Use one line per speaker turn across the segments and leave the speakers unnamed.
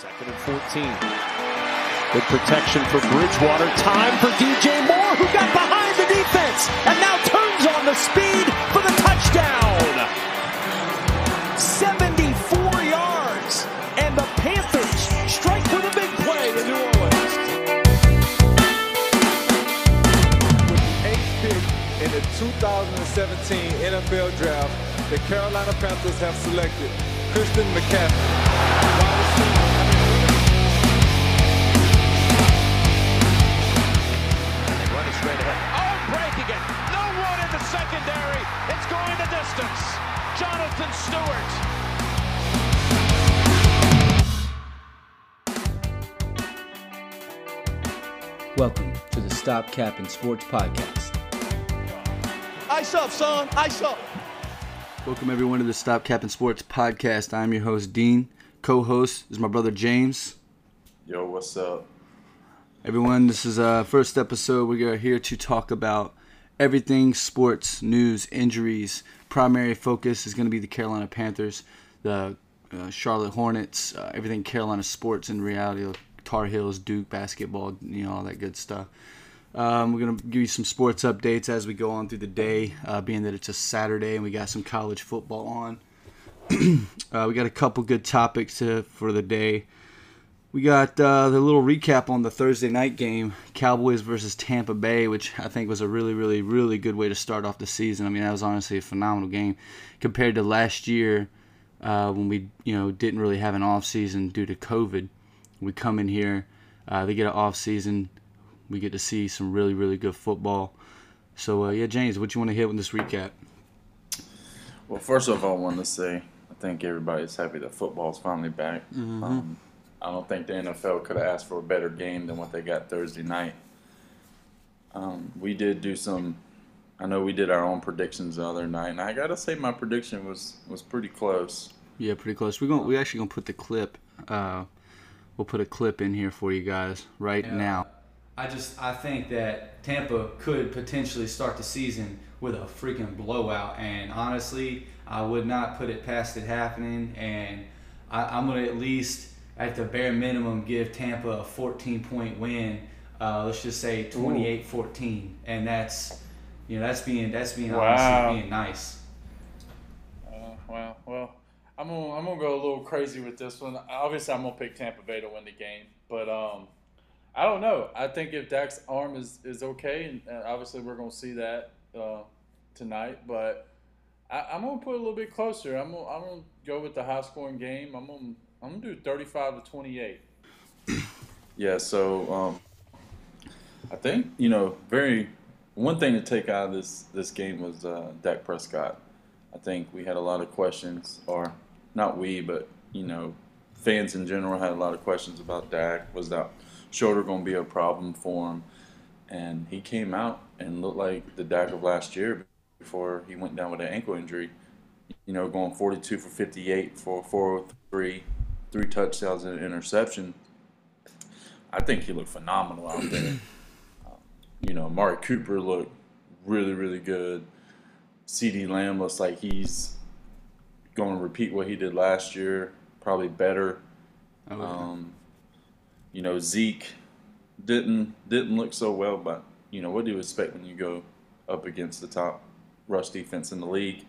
Second and 14. Good protection for Bridgewater. Time for DJ Moore, who got behind the defense and now turns on the speed for the touchdown. 74 yards. And the Panthers strike with a big play in New Orleans.
With the eighth pick in the 2017 NFL Draft, the Carolina Panthers have selected Christian McCaffrey.
The distance. Jonathan Stewart.
Welcome to the Stop Capping Sports Podcast.
Ice up, son. Ice up.
Welcome everyone to the Stop Capping Sports Podcast. I'm your host Dean. Co-host is my brother James.
Yo, what's up?
Everyone, this is our first episode. We are here to talk about everything sports, news, injuries. Primary focus is going to be the Carolina Panthers, the uh, Charlotte Hornets, uh, everything Carolina sports in reality, Tar Heels, Duke basketball, you know all that good stuff. Um, we're gonna give you some sports updates as we go on through the day, uh, being that it's a Saturday and we got some college football on. uh, we got a couple good topics to, for the day. We got uh, the little recap on the Thursday night game, Cowboys versus Tampa Bay, which I think was a really, really, really good way to start off the season. I mean, that was honestly a phenomenal game compared to last year uh, when we, you know, didn't really have an off season due to COVID. We come in here, uh, they get an off season, we get to see some really, really good football. So uh, yeah, James, what you want to hit with this recap?
Well, first of all, I want to say I think everybody's happy that football's finally back. Um, I don't think the NFL could have asked for a better game than what they got Thursday night. Um, we did do some. I know we did our own predictions the other night, and I gotta say my prediction was was pretty close.
Yeah, pretty close. We're going. We actually gonna put the clip. Uh, we'll put a clip in here for you guys right now. I just I think that Tampa could potentially start the season with a freaking blowout, and honestly, I would not put it past it happening. And I, I'm gonna at least, at the bare minimum, give Tampa a 14 point win. Uh, let's just say 28-14, and that's you know that's being that's being
Wow.
being nice.
Uh, well, well, I'm gonna I'm gonna go a little crazy with this one. Obviously, I'm gonna pick Tampa Bay to win the game, but um, I don't know. I think if Dak's arm is is okay, and obviously we're gonna see that uh, tonight, but I, I'm gonna put a little bit closer. I'm gonna I'm gonna go with the high scoring game. I'm gonna I'm gonna do 35 to 28. yeah. So um, I think you know very one thing to take out of this this game was uh, Dak Prescott. I think we had a lot of questions, or not we, but you know, fans in general had a lot of questions about Dak. Was that shoulder going to be a problem for him? And he came out and looked like the Dak of last year before he went down with an ankle injury. You know, going 42 for 58 for 403, three touchdowns and an interception. I think he looked phenomenal out there. you know, Amari Cooper looked really, really good. CeeDee Lamb looks like he's going to repeat what he did last year, probably better.
Oh,
Um, you know, Zeke didn't didn't look so well, but you know, what do you expect when you go up against the top rush defense in the league?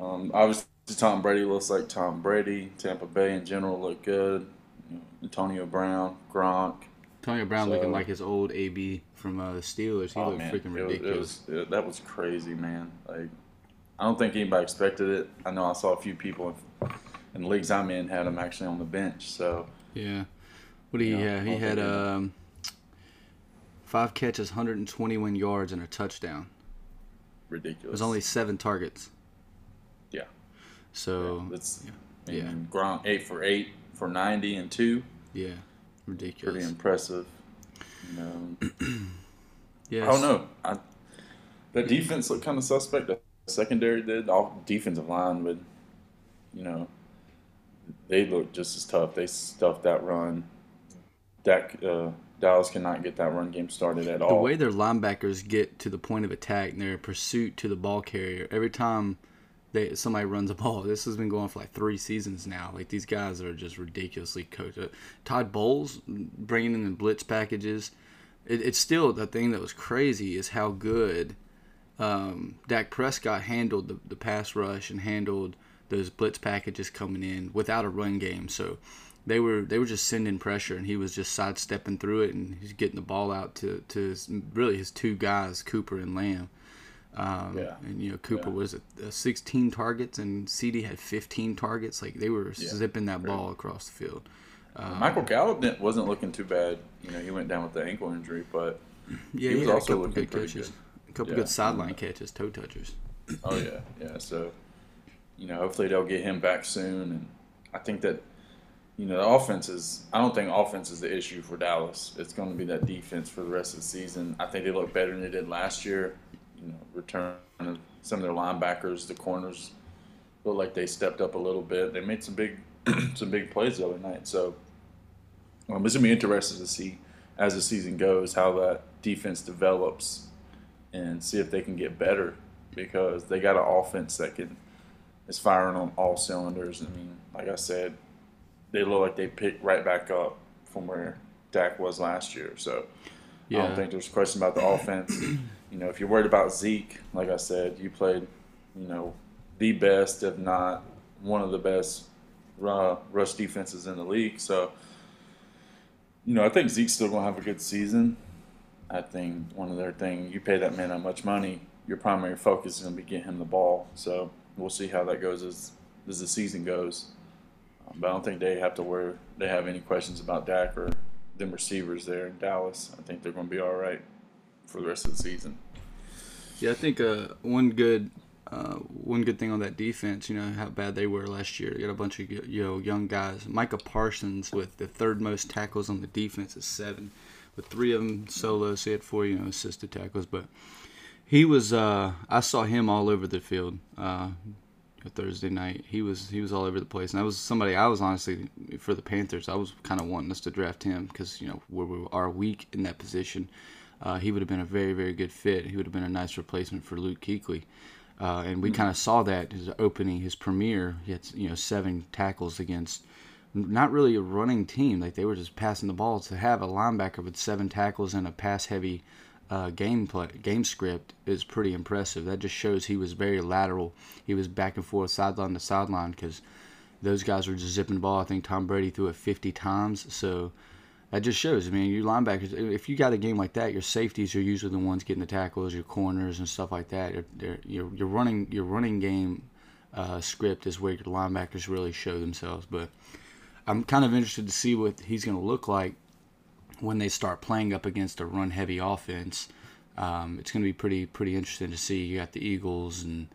Um, obviously, Tom Brady looks like Tom Brady. Tampa Bay in general look good. You know, Antonio Brown, Gronk.
Antonio Brown
So-
looking like his old AB from uh, the Steelers. He
Oh,
looked
man,
freaking
it
ridiculous.
It was, it- that was crazy, man. Like, I don't think anybody expected it. I know I saw a few people in the leagues I'm in had him actually on the bench. So
yeah. What do you
Yeah,
have? He had um, five catches, 121 yards, and a touchdown. It
ridiculous.
was only seven targets.
Yeah.
So
That's
yeah.
yeah. Gronk eight for eight for ninety and two.
yeah, ridiculous.
Pretty impressive. You know,
Yes.
I don't know. I, the defense looked kind of suspect. The secondary did. All defensive line would, you know, they looked just as tough. They stuffed that run. That uh, Dallas cannot get that run game started at all.
The way their linebackers get to the point of attack and their pursuit to the ball carrier, every time they somebody runs the ball. This has been going for like three seasons now. Like these guys are just ridiculously coached. Todd Bowles bringing in the blitz packages. It, it's still the thing that was crazy is how good um, Dak Prescott handled the, the pass rush and handled those blitz packages coming in without a run game. So they were they were just sending pressure, and he was just sidestepping through it, and he's getting the ball out to to his, really his two guys, Cooper and Lamb. Um,
Yeah.
And you know Cooper
Yeah.
was it uh, 16 targets, and CeeDee had 15 targets. Like they were
Yeah.
zipping that ball across the field.
Michael Gallup wasn't looking too bad. You know, he went down with the ankle injury, but
Yeah,
He was also looking
good
pretty
catches,
good.
a couple good sideline catches, toe touchers.
oh yeah, yeah. So, you know, hopefully they'll get him back soon, and I think that, you know, the offense is. I don't think offense is the issue for Dallas. It's going to be that defense for the rest of the season. I think they look better than they did last year. You know, return of some of their linebackers, the corners, look like they stepped up a little bit. They made some big, some big plays the other night. So, um, it's gonna be interesting to see as the season goes how that defense develops and see if they can get better because they got an offense that can is firing on all cylinders. I mean, like I said, they look like they picked right back up from where Dak was last year. So I don't think there's a question about the offense. You know, if you're worried about Zeke, like I said, you played, you know, the best, if not one of the best uh, rush defenses in the league. So, you know, I think Zeke's still going to have a good season. I think one of their thing, you pay that man that much money, your primary focus is going to be getting him the ball. So we'll see how that goes as as the season goes. Um, but I don't think they have to worry. They have any questions about Dak or them receivers there in Dallas. I think they're going to be all right for the rest of the season.
Yeah, I think uh, one good uh, one good thing on that defense, you know how bad they were last year. They got a bunch of you know young guys. Micah Parsons with the third most tackles on the defense is seven, with three of them solo. So he had four you know assisted tackles, but he was. Uh, I saw him all over the field. Uh, Thursday night, he was he was all over the place, and that was somebody I was honestly for the Panthers. I was kind of wanting us to draft him because you know where we are weak in that position. Uh, he would have been a very very good fit. He would have been a nice replacement for Luke Kuechly. Uh, and we kind of saw that his opening, his premiere. He had you know seven tackles against not really a running team. Like they were just passing the ball. To have a linebacker with seven tackles and a pass-heavy uh, game play, game script is pretty impressive. That just shows he was very lateral. He was back and forth, sideline to sideline, because those guys were just zipping the ball. I think Tom Brady threw it 50 times. So that just shows. I mean, your linebackers. If you got a game like that, your safeties are usually the ones getting the tackles, your corners and stuff like that. Your your running your running game uh, script is where your linebackers really show themselves. But I'm kind of interested to see what he's going to look like when they start playing up against a run heavy offense. Um, it's going to be pretty pretty interesting to see. You got the Eagles and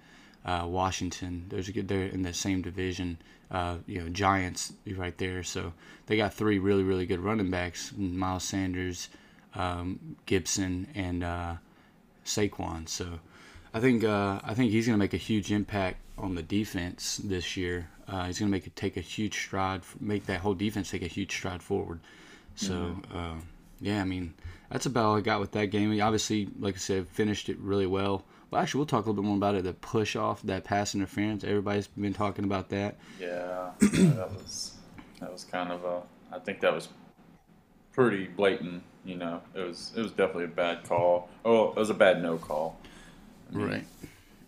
uh, Washington. There's a good they're in the same division. Uh, you know, Giants right there. So they got three really really good running backs: Miles Sanders, um, Gibson, and uh, Saquon. So I think uh, I think he's going to make a huge impact on the defense this year. Uh, he's going to make it take a huge stride, make that whole defense take a huge stride forward. So uh, yeah, I mean that's about all I got with that game. He obviously, like I said, finished it really well. Well, actually, we'll talk a little bit more about it. The push off, that pass interference. Everybody's been talking about that.
Yeah, that was that was kind of a. I think that was pretty blatant. You know, it was it was definitely a bad call. Oh, it was a bad no call. I mean,
Right.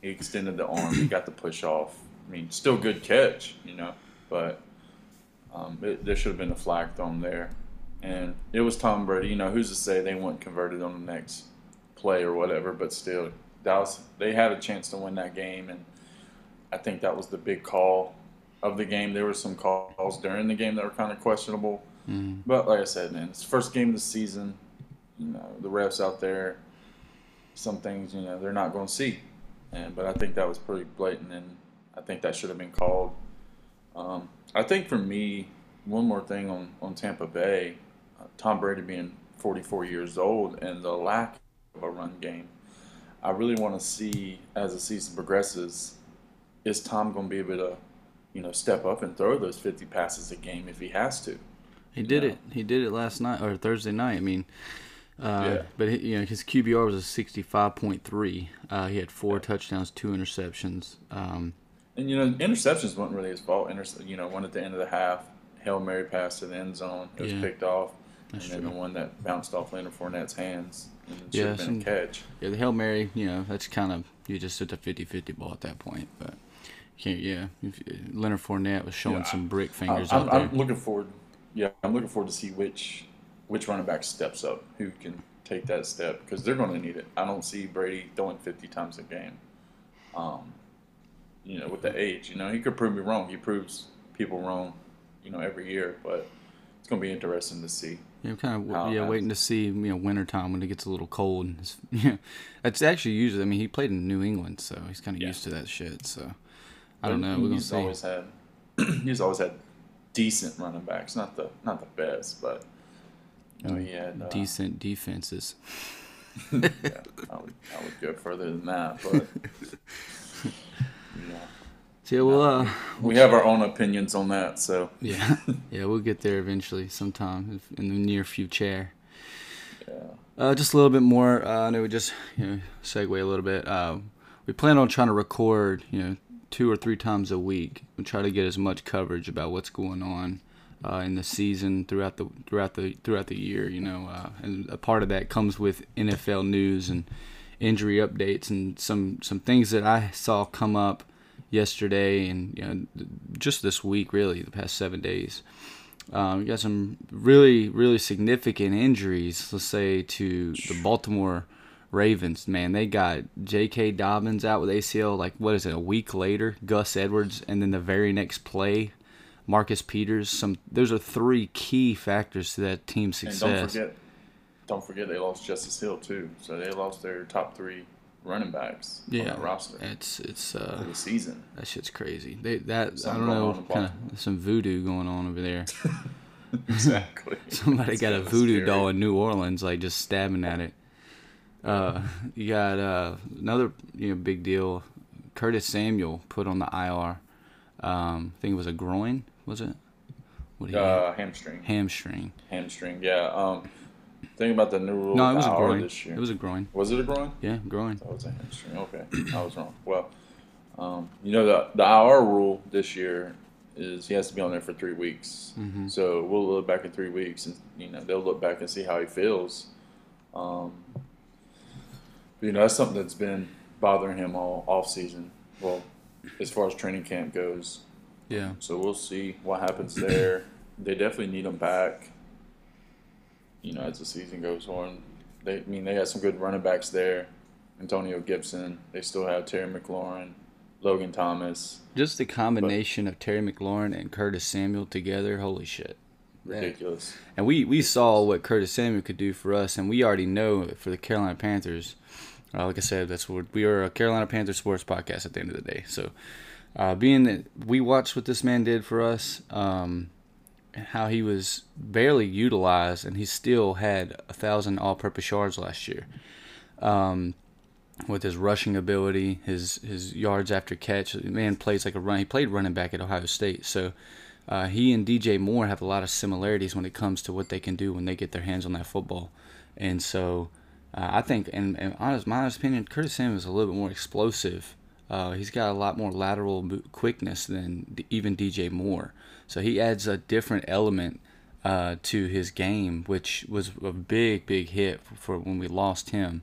He extended the arm. He got the push off. I mean, still good catch. You know, but um, it, there should have been a flag thrown there. And it was Tom Brady. You know, who's to say they weren't converted on the next play or whatever? But still, Dallas they had a chance to win that game, and I think that was the big call of the game. There were some calls during the game that were kind of questionable. But like I said, man, it's the first game of the season. You know, the refs out there, some things you know they're not going to see, and but I think that was pretty blatant, and I think that should have been called. Um, I think for me, one more thing on on Tampa Bay, uh, Tom Brady being 44 years old and the lack of a run game. I really want to see as the season progresses, is Tom going to be able to, you know, step up and throw those 50 passes a game if he has to?
He did
Yeah.
it. He did it last night or Thursday night. I mean, uh,
Yeah.
but he, you know his QBR was a sixty-five point three. Uh, he had four touchdowns, two interceptions. Um,
And you know, interceptions weren't really his fault. Inter- you know, one at the end of the half, hail mary pass to the end zone. It was
Yeah.
picked off,
That's
and then
true.
the one that bounced off Leonard Fournette's hands and it should
Yeah,
have been
some-
a catch.
Yeah, the Hail Mary, you know, that's kind of, you just hit a 50 50 ball at that point. But, can't, yeah. If, Leonard Fournette was showing
Yeah,
some brick fingers
I'm,
out there.
I'm looking forward. Yeah, I'm looking forward to see which which running back steps up, who can take that step because they're going to need it. I don't see Brady throwing 50 times a game. Um, you know, with the age, you know, he could prove me wrong. He proves people wrong, you know, every year. But it's going to be interesting to see.
Yeah, I'm kind of
it
yeah waiting to see you know wintertime when it gets a little cold. It's, yeah, it's actually usually. I mean, he played in New England, so he's kind of
Yeah.
used to that shit. So I don't know. We're gonna
he's
see.
always had he's always had decent running backs, not the not the best, but you know, he had uh,
Decent defenses.
yeah, I would I would go further than that, but yeah.
So yeah, well, uh,
We have our own opinions on that, so
yeah, yeah, we'll get there eventually, sometime in the near future.
yeah.
Uh, just a little bit more. Uh, I know we just you know segue a little bit. Uh, we plan on trying to record you know two or three times a week. We try to get as much coverage about what's going on uh, in the season throughout the throughout the throughout the year. You know, uh, and a part of that comes with NFL news and injury updates and some some things that I saw come up yesterday and you know just this week really the past seven days. Um, we got some really, really significant injuries. Let's say to the Baltimore Ravens. Man, they got J.K. Dobbins out with ACL. Like what is it? A week later, Gus Edwards, and then the very next play, Marcus Peters. Some those are three key factors to that team's
And
success.
don't forget don't forget they lost Justice Hill too. So they lost their top three running backs on
yeah,
that roster
it's it's uh,
the season.
that shit's crazy. They that
Something
I don't know, kind of some voodoo going on over there.
exactly.
Somebody
It's
got a voodoo
scary.
doll in New Orleans, like just stabbing at it. Uh, you got uh, another you know big deal. Curtis Samuel put on the IR. Um, I think it was a groin. Was it? What he have?
Uh, hamstring.
Hamstring.
Hamstring, yeah. Um, think about the new rule
No, it was a groin.
this year.
It was a groin.
Was it a groin?
Yeah, groin.
That was a hamstring. Okay, I was wrong. Well, um, you know the the IR rule this year is he has to be on there for three weeks.
Mm-hmm.
So we'll look back in three weeks, and you know they'll look back and see how he feels. Um, you know that's something that's been bothering him all off season. Well, as far as training camp goes,
Yeah.
so we'll see what happens there. They definitely need him back. You know, as the season goes on, they I mean they got some good running backs there. Antonio Gibson. They still have Terry McLaurin, Logan Thomas.
Just the combination of Terry McLaurin and Curtis Samuel together. Holy shit. That-
Ridiculous.
And we, we saw what Curtis Samuel could do for us, and we already know for the Carolina Panthers. Uh, like I said, that's what we are a Carolina Panthers sports podcast at the end of the day. So, uh, being that we watched what this man did for us, um, how he was barely utilized, and he still had a thousand all-purpose yards last year. Um, with his rushing ability, his his yards after catch, the man plays like a run. He played running back at Ohio State, so uh, he and DJ Moore have a lot of similarities when it comes to what they can do when they get their hands on that football. And so uh, I think, and, and honest, my honest opinion, Curtis Samuel is a little bit more explosive. Uh, he's got a lot more lateral quickness than even DJ Moore. So he adds a different element uh, to his game, which was a big, big hit for, for when we lost him.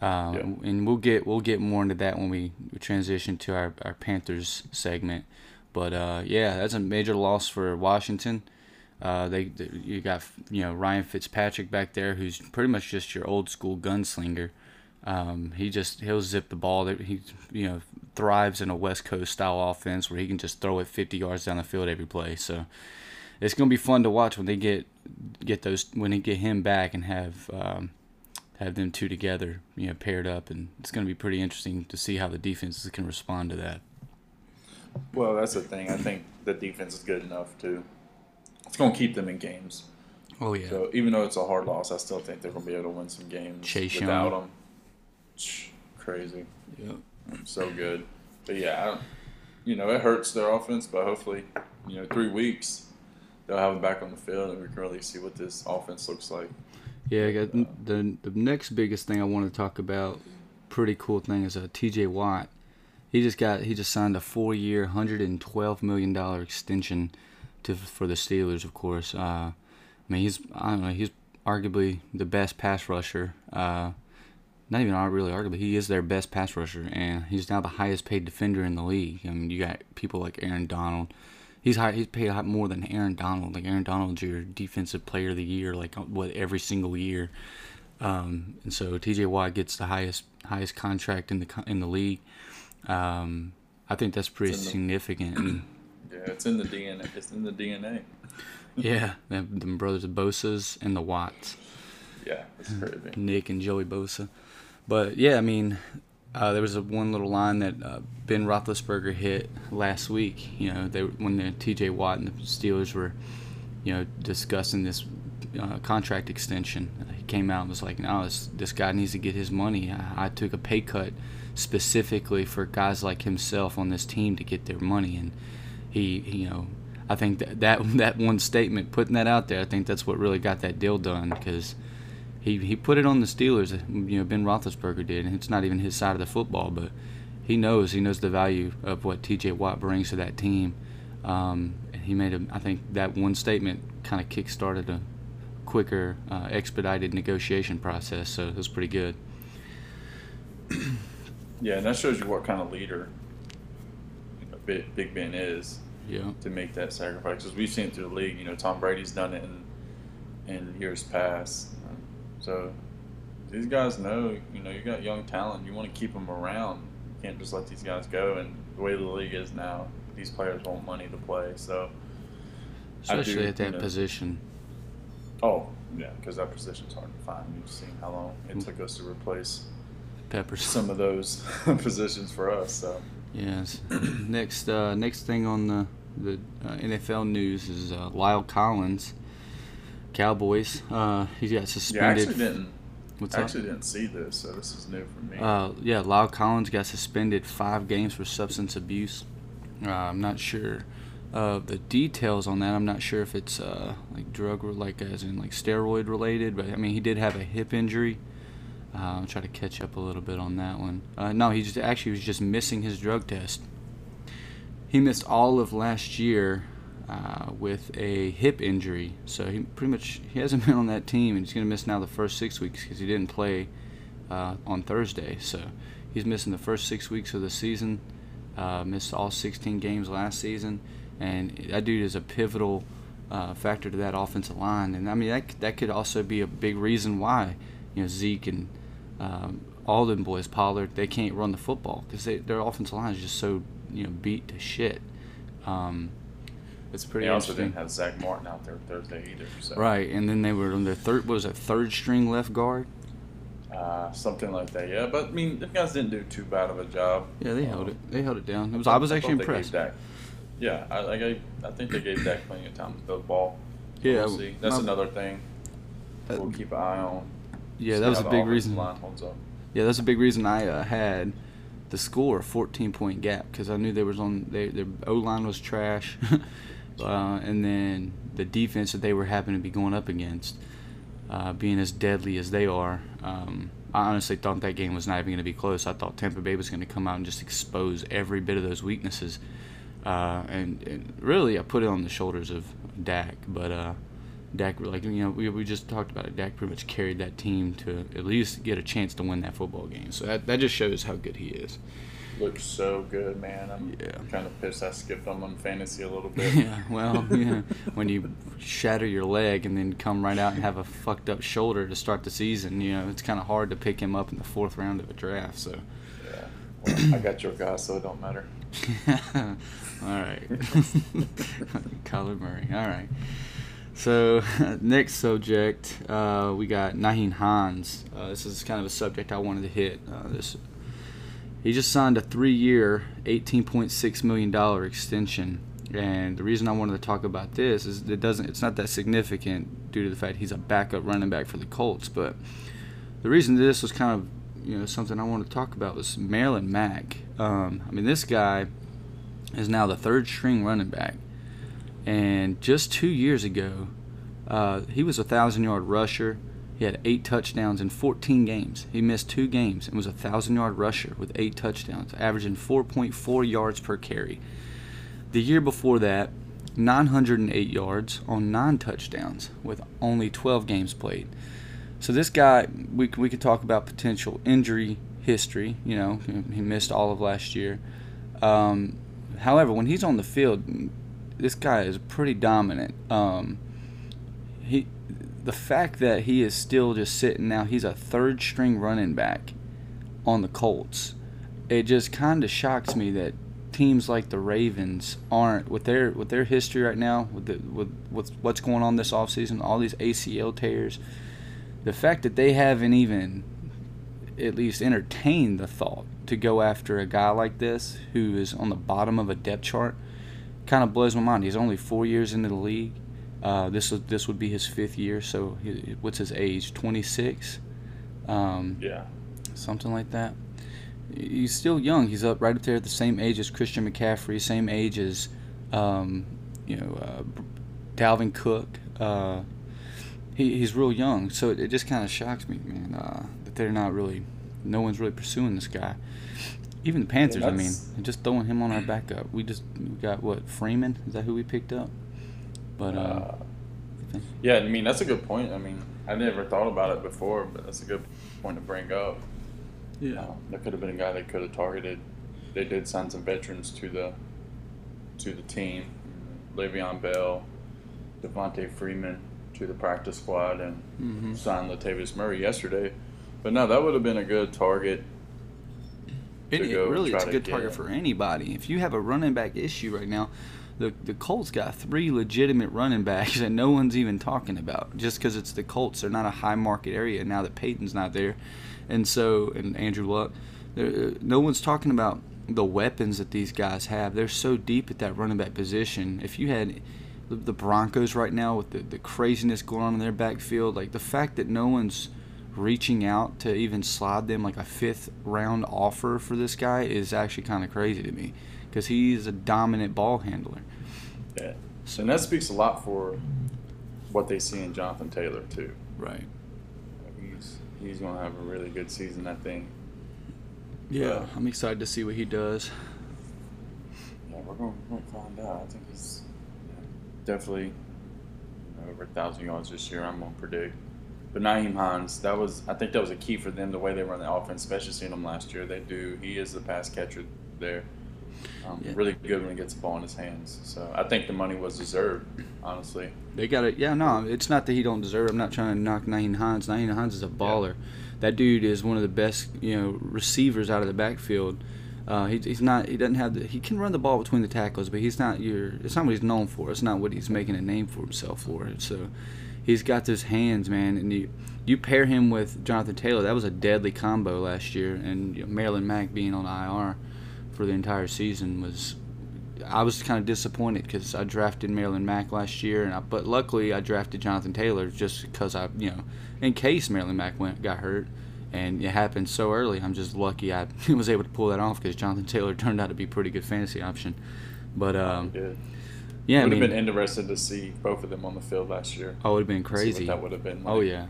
Um,
Yeah.
And we'll get we'll get more into that when we transition to our, our Panthers segment. But uh, yeah, that's a major loss for Washington. Uh, they, they you got you know Ryan Fitzpatrick back there, who's pretty much just your old school gunslinger. Um, he just he'll zip the ball. That He you know thrives in a West Coast style offense where he can just throw it 50 yards down the field every play. So it's gonna be fun to watch when they get get those when they get him back and have um, have them two together, you know, paired up, and it's gonna be pretty interesting to see how the defenses can respond to that.
Well, that's the thing. I think the defense is good enough to. It's going to keep them in games.
Oh yeah.
So even though it's a hard loss, I still think they're going to be able to win some games
Chase
without them. Crazy.
Yep.
So good. But yeah, I don't, you know, it hurts their offense, but hopefully, you know, three weeks they'll have him back on the field and we can really see what this offense looks like.
Yeah, the the next biggest thing I want to talk about. Pretty cool thing is uh, T.J. Watt. he just got he just signed a four year, hundred and twelve million dollar extension to for the Steelers. Of course, uh, I mean he's I don't know he's arguably the best pass rusher. Uh, not even really arguably, he is their best pass rusher, and he's now the highest paid defender in the league. I mean, you got people like Aaron Donald. He's high, he's paid more than Aaron Donald. Like Aaron Donald's your defensive player of the year, like what every single year. Um, and so T.J. Watt gets the highest highest contract in the in the league. Um, I think that's pretty significant.
The, yeah, it's in the DNA. It's in the DNA.
yeah, the, the brothers Bosa's and the Watts.
Yeah, it's crazy.
Nick and Joey Bosa. But yeah, I mean, uh, there was a one little line that uh, Ben Roethlisberger hit last week. You know, they when the T.J. Watt and the Steelers were, you know, discussing this uh, contract extension. He came out and was like, "No, this, this guy needs to get his money. I, I, took a pay cut specifically for guys like himself on this team to get their money." And he, you know, I think that that, that one statement, putting that out there, I think that's what really got that deal done because he he put it on the Steelers. You know, Ben Roethlisberger did, and it's not even his side of the football, but he knows he knows the value of what T.J. Watt brings to that team. Um, he made a, I think that one statement kind of kick-started a quicker, uh, expedited negotiation process. So it was pretty good.
yeah, and that shows you what kind of leader you know, Big, Big Ben is.
Yeah.
To make that sacrifice, because we've seen it through the league. You know, Tom Brady's done it in in years past. So these guys know, you know, you got young talent. You want to keep them around. You can't just let these guys go. And the way the league is now, these players want money to play. So
especially do, at that you know, position.
Oh yeah, because that position's hard to find. You've seen how long it took us to replace
Peppers
some of those positions for us. So
yes. next uh, next thing on the the uh, NFL news is uh, La'el Collins Cowboys. Uh, he got suspended. Yeah, I
actually didn't. What's I actually didn't see this, so this is new for me.
Uh, yeah, La'el Collins got suspended five games for substance abuse. Uh, I'm not sure uh, the details on that. I'm not sure if it's uh, like drug, like as in like steroid related, but I mean he did have a hip injury. Uh, I'll try to catch up a little bit on that one. Uh, no, he just actually was just missing his drug test. He missed all of last year uh, with a hip injury. So he pretty much he hasn't been on that team, and he's going to miss now the first six weeks because he didn't play uh, on Thursday. So he's missing the first six weeks of the season. Uh, missed all 16 games last season, and that dude is a pivotal uh, factor to that offensive line. And I mean that that could also be a big reason why you know Zeke and um, all them boys Pollard they can't run the football because their offensive line is just so you know beat to shit. Um, it's pretty.
They also didn't have Zack Martin out there Thursday either. So.
Right, and then they were on their third. What was it third string left guard?
Uh, something like that, yeah. But I mean, the guys didn't do too bad of a job.
Yeah, they um, held it. They held it down. It was. I, I was actually impressed.
Dak, yeah, I, I, gave, I think they gave Dak plenty of time to throw the ball.
Yeah,
we'll see. That's my, another thing. we'll keep an eye on.
Yeah, that was a big reason. Yeah, that's a big reason I uh, had the score a 14 point gap because I knew they was on. They, their O line was trash. uh, and then the defense that they were happening to be going up against, uh, being as deadly as they are. Um, I honestly thought that game was not even going to be close. I thought Tampa Bay was going to come out and just expose every bit of those weaknesses. Uh, and, and, really, I put it on the shoulders of Dak, but uh, Dak, like you know, we, we just talked about it. Dak pretty much carried that team to at least get a chance to win that football game. So that, that just shows how good he is
looks so good, man. I'm yeah. kind of pissed I skipped him on fantasy a little bit.
Yeah, well, yeah. when you shatter your leg and then come right out and have a fucked up shoulder to start the season, you know, it's kind of hard to pick him up in the fourth round of a draft. So.
Yeah. Well, I got your guy, so it don't matter.
All right. Kyler Murray. All right. So, next subject, uh, we got Nyheim Hines. Uh, this is kind of a subject I wanted to hit. Uh, this he just signed a three-year, $18.6 million extension. And the reason I wanted to talk about this is it doesn't it's not that significant due to the fact he's a backup running back for the Colts. But the reason this was kind of you know something I wanted to talk about was Marlon Mack. Um, I mean, this guy is now the third string running back, and just two years ago, uh, he was a thousand yard rusher He had eight touchdowns in 14 games. He missed two games and was a thousand yard rusher with eight touchdowns, averaging 4.4 yards per carry. The year before that, 908 yards on nine touchdowns with only 12 games played. So this guy, we we could talk about potential injury history. You know, he missed all of last year. Um, however, when he's on the field, this guy is pretty dominant. Um, he, the fact that he is still just sitting now, he's a third string running back on the Colts. It just kind of shocks me that teams like the Ravens aren't with their with their history right now with the, with with what's going on this offseason, all these ACL tears. The fact that they haven't even at least entertained the thought to go after a guy like this who is on the bottom of a depth chart kind of blows my mind. He's only four years into the league. Uh, this would this would be his fifth year. So he, what's his age? Twenty six. Um,
yeah.
Something like that. He's still young. He's up right up there at the same age as Christian McCaffrey, same age as um, you know uh, Dalvin Cook. Uh, he, he's real young, so it, it just kind of shocks me, man, uh, that they're not really, no one's really pursuing this guy. Even the Panthers, yeah, I mean, just throwing him on our backup. We just we got what Freeman? Is that who we picked up? But uh, uh,
yeah, I mean that's a good point. I mean, I never thought about it before, but that's a good point to bring up. Yeah, uh, that could have been a guy they could have targeted. They did sign some veterans to the to the team. Le'Veon Bell, Devonta Freeman to the practice squad, and mm-hmm. signed Latavius Murray yesterday. But no, that would have been a good target
it, it really it's a good target for anybody. If you have a running back issue right now, the the Colts got three legitimate running backs that no one's even talking about just because it's the Colts. They're not a high market area now that Peyton's not there, and so and Andrew Luck, uh, no one's talking about the weapons that these guys have. They're so deep at that running back position. If you had the Broncos right now with the, the craziness going on in their backfield, like the fact that no one's reaching out to even slide them like a fifth round offer for this guy is actually kind of crazy to me because he's a dominant ball handler.
Yeah. So, and that speaks a lot for what they see in Jonathan Taylor too.
Right.
He's he's going to have a really good season, I think.
Yeah, but, I'm excited to see what he does.
Yeah, we're going to find out. I think he's definitely over a thousand yards this year. I'm going to predict. But Nyheim Hines, that was I think that was a key for them the way they run the offense, especially seeing him last year. They do. He is the pass catcher there. Um, yeah. Really good when he gets the ball in his hands. So I think the money was deserved, honestly.
They got it. Yeah, no, it's not that he don't deserve. I'm not trying to knock Nyheim Hines. Nyheim Hines is a baller. Yeah. That dude is one of the best, you know, receivers out of the backfield. Uh, he, he's not. He doesn't have the. He can run the ball between the tackles, but he's not your. It's not what he's known for. It's not what he's making a name for himself for. So, he's got those hands, man, and you you pair him with Jonathan Taylor. That was a deadly combo last year, and you know, Marlon Mack being on IR for the entire season was. I was kind of disappointed because I drafted Marlon Mack last year, and I, but luckily I drafted Jonathan Taylor just because I, you know, in case Marlon Mack went got hurt, and it happened so early. I'm just lucky I was able to pull that off because Jonathan Taylor turned out to be a pretty good fantasy option. But um,
yeah, it would I mean, have been interested to see both of them on the field last year.
Oh, it would have been crazy.
that would have been.
Like. Oh yeah.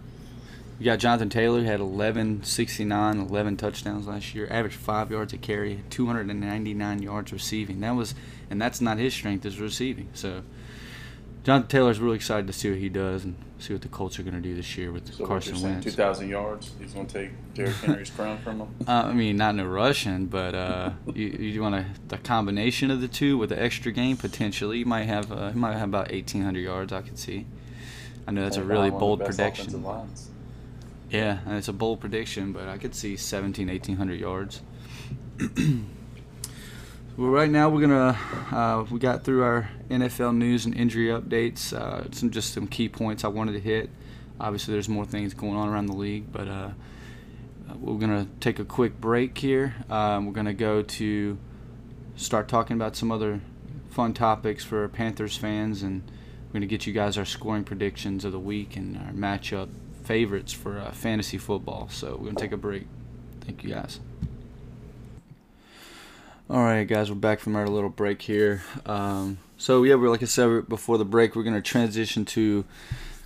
You got Jonathan Taylor had 11, 69, 11 touchdowns last year. Averaged five yards a carry, 299 yards receiving. That was, and that's not his strength is receiving. So, Jonathan Taylor's really excited to see what he does and see what the Colts are going to do this year with
so
Carson Wentz.
2,000 yards. He's going to take Derrick Henry's crown from him.
Uh, I mean, not no rushing, but uh, you, you want a the combination of the two with the extra game potentially. You might have uh, he might have about 1,800 yards. I could see. I know that's a really bold prediction. Yeah, and it's a bold prediction, but I could see 17, 1800 yards. well, right now we're gonna uh, we got through our NFL news and injury updates. Uh, some just some key points I wanted to hit. Obviously, there's more things going on around the league, but uh, we're gonna take a quick break here. Um, we're gonna go to start talking about some other fun topics for Panthers fans, and we're gonna get you guys our scoring predictions of the week and our matchup favorites for uh, fantasy football. So we're to take a break. Thank you guys. All right, guys, we're back from our little break here. Um, so yeah, we're like I said before the break, we're to transition to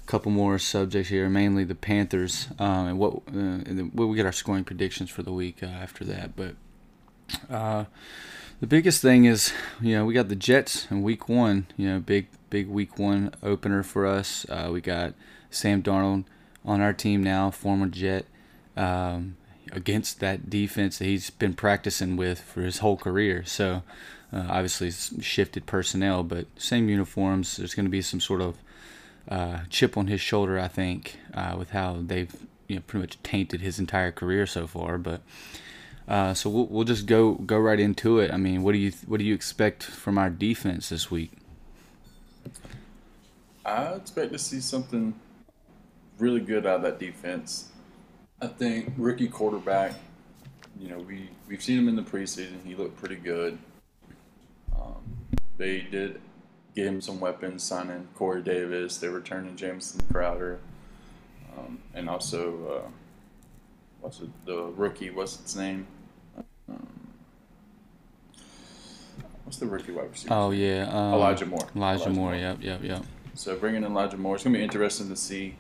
a couple more subjects here, mainly the Panthers, um, and what uh, and then we'll get our scoring predictions for the week uh, after that. But uh, the biggest thing is, you know, we got the Jets in Week One. You know, big big Week One opener for us. Uh, we got Sam Darnold on our team now, former Jet. Um, against that defense that he's been practicing with for his whole career. So, uh, obviously, shifted personnel, but same uniforms. There's going to be some sort of uh, chip on his shoulder, I think, uh, with how they've you know pretty much tainted his entire career so far. But uh, so we'll, we'll just go go right into it. I mean, what do you what do you expect from our defense this week?
I expect to see something really good out of that defense. I think rookie quarterback. You know, we we've seen him in the preseason. He looked pretty good. Um, they did get him some weapons, signing Corey Davis. They're returning Jamison Crowder, um, and also uh, what's it, the rookie? What's its name? Um, what's the rookie wide receiver?
Oh yeah, um,
Elijah Moore.
Elijah,
Elijah
Moore.
Moore.
Yep, yep, yep.
So bringing in Elijah Moore, it's gonna be interesting to see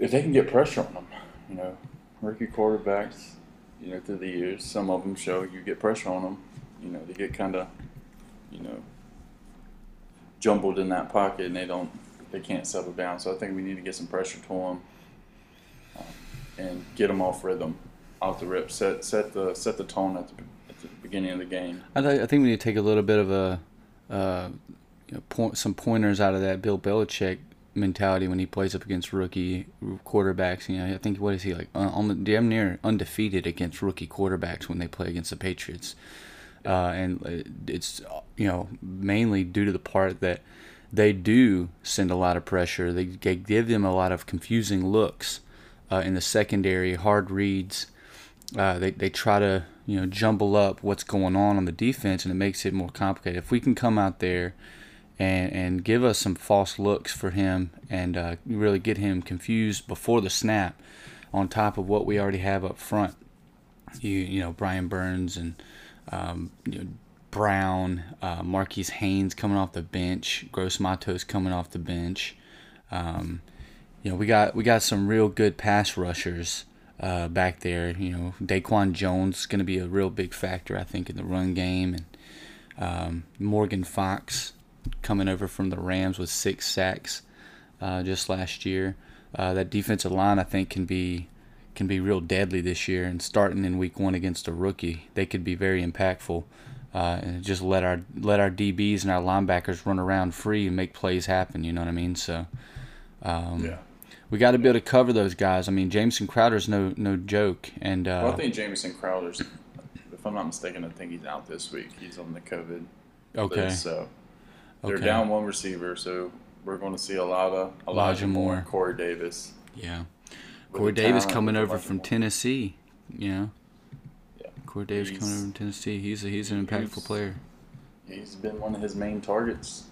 if they can get pressure on them. You know, rookie quarterbacks, you know, through the years, some of them show you get pressure on them. You know, they get kind of, you know, jumbled in that pocket, and they don't, they can't settle down. So I think we need to get some pressure to them um, and get them off rhythm, off the rip. Set set the set the tone at the, at the beginning of the game.
I, th- I think we need to take a little bit of a uh, you know, point, some pointers out of that Bill Belichick mentality when he plays up against rookie quarterbacks. You know, I think what is he like? Uh, on the damn near undefeated against rookie quarterbacks when they play against the Patriots, uh, and uh, it's you know mainly due to the part that they do send a lot of pressure. They, they give them a lot of confusing looks uh, in the secondary, hard reads. Uh, they they try to you know jumble up what's going on on the defense, and it makes it more complicated. If we can come out there and and give us some false looks for him and uh, really get him confused before the snap, on top of what we already have up front. You you know Brian Burns and um, you know, Brown, uh, Marquis Haynes coming off the bench, Gross Matos coming off the bench. Um, you know we got we got some real good pass rushers. Uh, back there, you know, Daquan Jones is going to be a real big factor, I think, in the run game, and um, Morgan Fox coming over from the Rams with six sacks uh, just last year. Uh, that defensive line, I think, can be can be real deadly this year. And starting in Week One against a rookie, they could be very impactful. Uh, and just let our let our DBs and our linebackers run around free and make plays happen. You know what I mean? So, um,
Yeah.
we got to be able to cover those guys. I mean, Jamison Crowder's no no joke. And uh,
Well, I think Jamison Crowder's, if I'm not mistaken, I think he's out this week. He's on the COVID
okay,
list, so they're
Okay.
down one receiver. So we're going to see a lot of Elijah,
Elijah
Moore, Corey Davis.
yeah. Corey Davis coming over
Elijah
from
Moore.
Tennessee. Know,
Yeah.
Corey Davis
He's-
coming over from Tennessee. He's a, he's an impactful
he's-
player.
He's been one of his main targets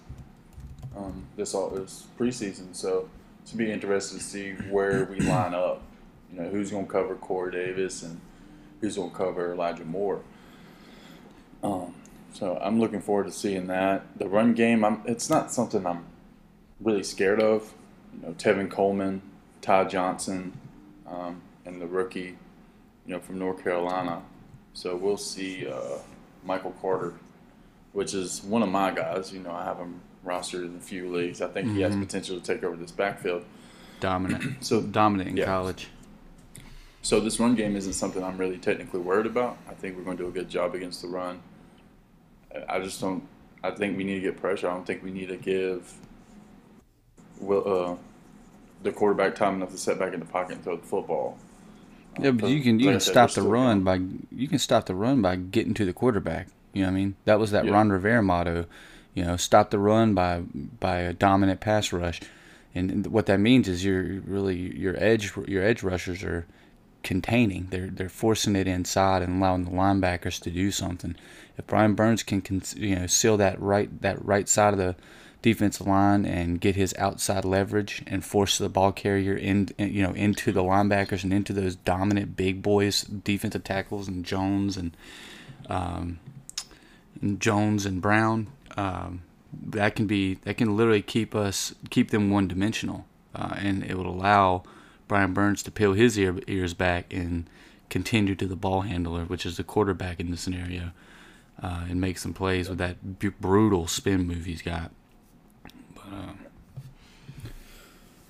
um, this all this preseason. So to be interested to see where we line up. You know, who's going to cover Corey Davis and who's going to cover Elijah Moore. Um, so I'm looking forward to seeing that. The run game, I'm, it's not something I'm really scared of. You know, Tevin Coleman, Ty Johnson, um, and the rookie, you know, from North Carolina. So we'll see uh, Michael Carter, which is one of my guys. You know, I have him rostered in a few leagues. I think he has potential to take over this backfield.
Dominant.
So
dominant in
yeah.
college.
So this run game isn't something I'm really technically worried about. I think we're going to do a good job against the run. I- just don't. I think we need to get pressure. I don't think we need to give Will uh, the quarterback time enough to set back in the pocket and throw the football. Uh,
Yeah, but you can you
like
can stop the run by you can stop the run by getting to the quarterback. You know what I mean? That was that
Yeah.
Ron Rivera motto. You know, stop the run by by a dominant pass rush, and, and what that means is you're really your edge your edge rushers are containing. They're they're forcing it inside and allowing the linebackers to do something. If Brian Burns can, you know seal that right that right side of the defensive line and get his outside leverage and force the ball carrier in you know into the linebackers and into those dominant big boys defensive tackles and Jones and um, and Jones and Brown um, that can be that can literally keep us keep them one dimensional uh, and it would allow Brian Burns to peel his ear, ears back and continue to the ball handler, which is the quarterback in the scenario, uh, and make some plays with that b- brutal spin move he's got. But uh,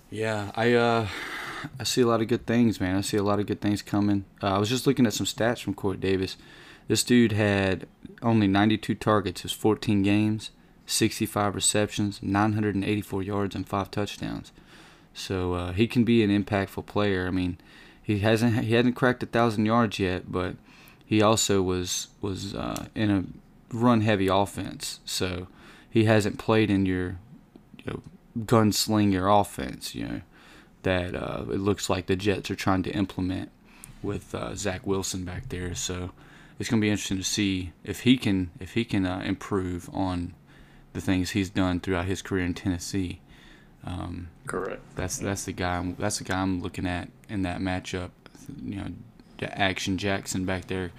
yeah, I uh, I see a lot of good things, man. I see a lot of good things coming. Uh, I was just looking at some stats from Corey Davis. This dude had only 92 targets, his 14 games, 65 receptions, 984 yards, and five touchdowns. So uh, he can be an impactful player. I mean, he hasn't he hadn't cracked a thousand yards yet, but he also was was uh, in a run heavy offense. So he hasn't played in your you know, gunslinger offense. You know that uh, it looks like the Jets are trying to implement with uh, Zach Wilson back there. So it's going to be interesting to see if he can if he can uh, improve on the things he's done throughout his career in Tennessee. Um,
Correct.
That's that's the guy. I'm, that's the guy I'm looking at in that matchup. You know, Action Jackson back there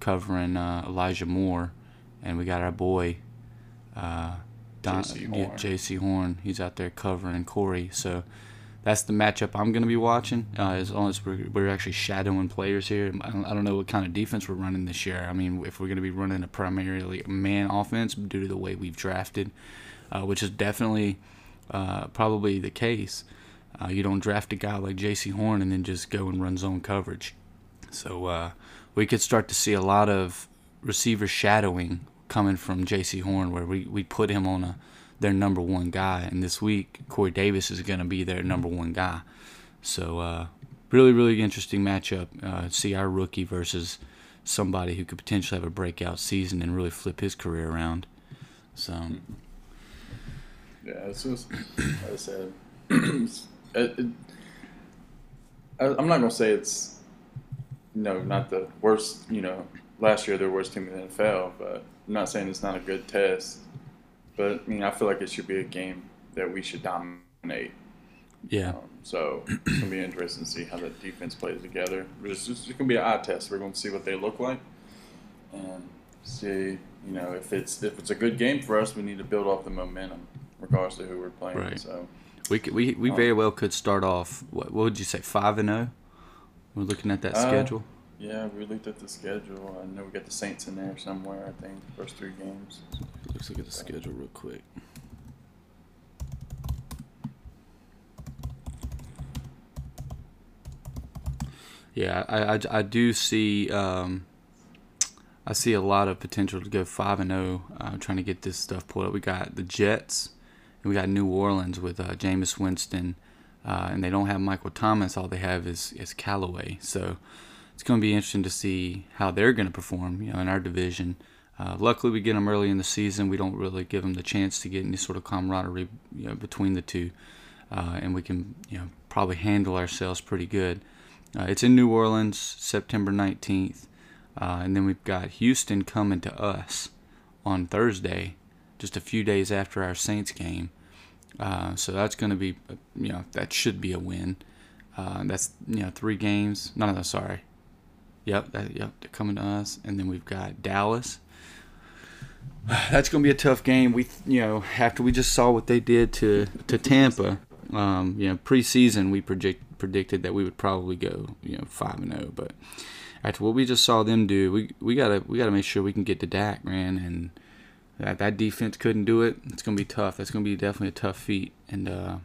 covering uh, Elijah Moore, and we got our boy uh, Don, Jaycee
Horn.
Horn. He's out there covering Corey. So that's the matchup I'm going to be watching. Uh, as long as we're, we're actually shadowing players here. I don't, I don't know what kind of defense we're running this year. I mean, if we're going to be running a primarily man offense due to the way we've drafted, uh, which is definitely uh, probably the case. Uh, you don't draft a guy like Jaycee Horn and then just go and run zone coverage. So uh, we could start to see a lot of receiver shadowing coming from Jaycee Horn, where we, we put him on a their number one guy. And this week, Corey Davis is going to be their number one guy. So uh, really, really interesting matchup. Uh, see our rookie versus somebody who could potentially have a breakout season and really flip his career around. So
Yeah, like I said. it, it, I, I'm not gonna say it's know not the worst. You know, last year their worst team in the NFL, but I'm not saying it's not a good test. But I mean, I feel like it should be a game that we should dominate.
yeah,
Um, so it's gonna be interesting to see how that defense plays together. It's just it's gonna be an eye test. We're gonna see what they look like, and see you know if it's if it's a good game for us, we need to build off the momentum, regardless of who we're playing.
Right.
So
we could, we we very well could start off. What, what would you say, five and zero? We're looking at that
Uh,
schedule.
yeah, we looked at the schedule. I know we got the Saints in there somewhere. I think first three games.
Let's look at the schedule real quick. Yeah, I, I, I do see um, I see a lot of potential to go five and zero. Uh, trying to get this stuff pulled up. We got the Jets, and we got New Orleans with uh, Jameis Winston, uh, and they don't have Michael Thomas. All they have is is Callaway. So it's going to be interesting to see how they're going to perform. You know, in our division. Uh, luckily, we get them early in the season. We don't really give them the chance to get any sort of camaraderie you know, between the two, uh, and we can you know probably handle ourselves pretty good. Uh, it's in New Orleans, September 19th, uh, and then we've got Houston coming to us on Thursday, just a few days after our Saints game. Uh, so that's going to be, uh, you know, that should be a win. Uh, that's you know three games. No, no, no, sorry. Yep, that, yep, they're coming to us, and then we've got Dallas. That's going to be a tough game. We, you know, after we just saw what they did to to Tampa, um, you know, preseason we predict predicted that we would probably go, you know, five and zero. But after what we just saw them do, we we gotta we gotta make sure we can get to Dak, man, and that that defense couldn't do it. It's gonna be tough. That's gonna be definitely a tough feat, and uh,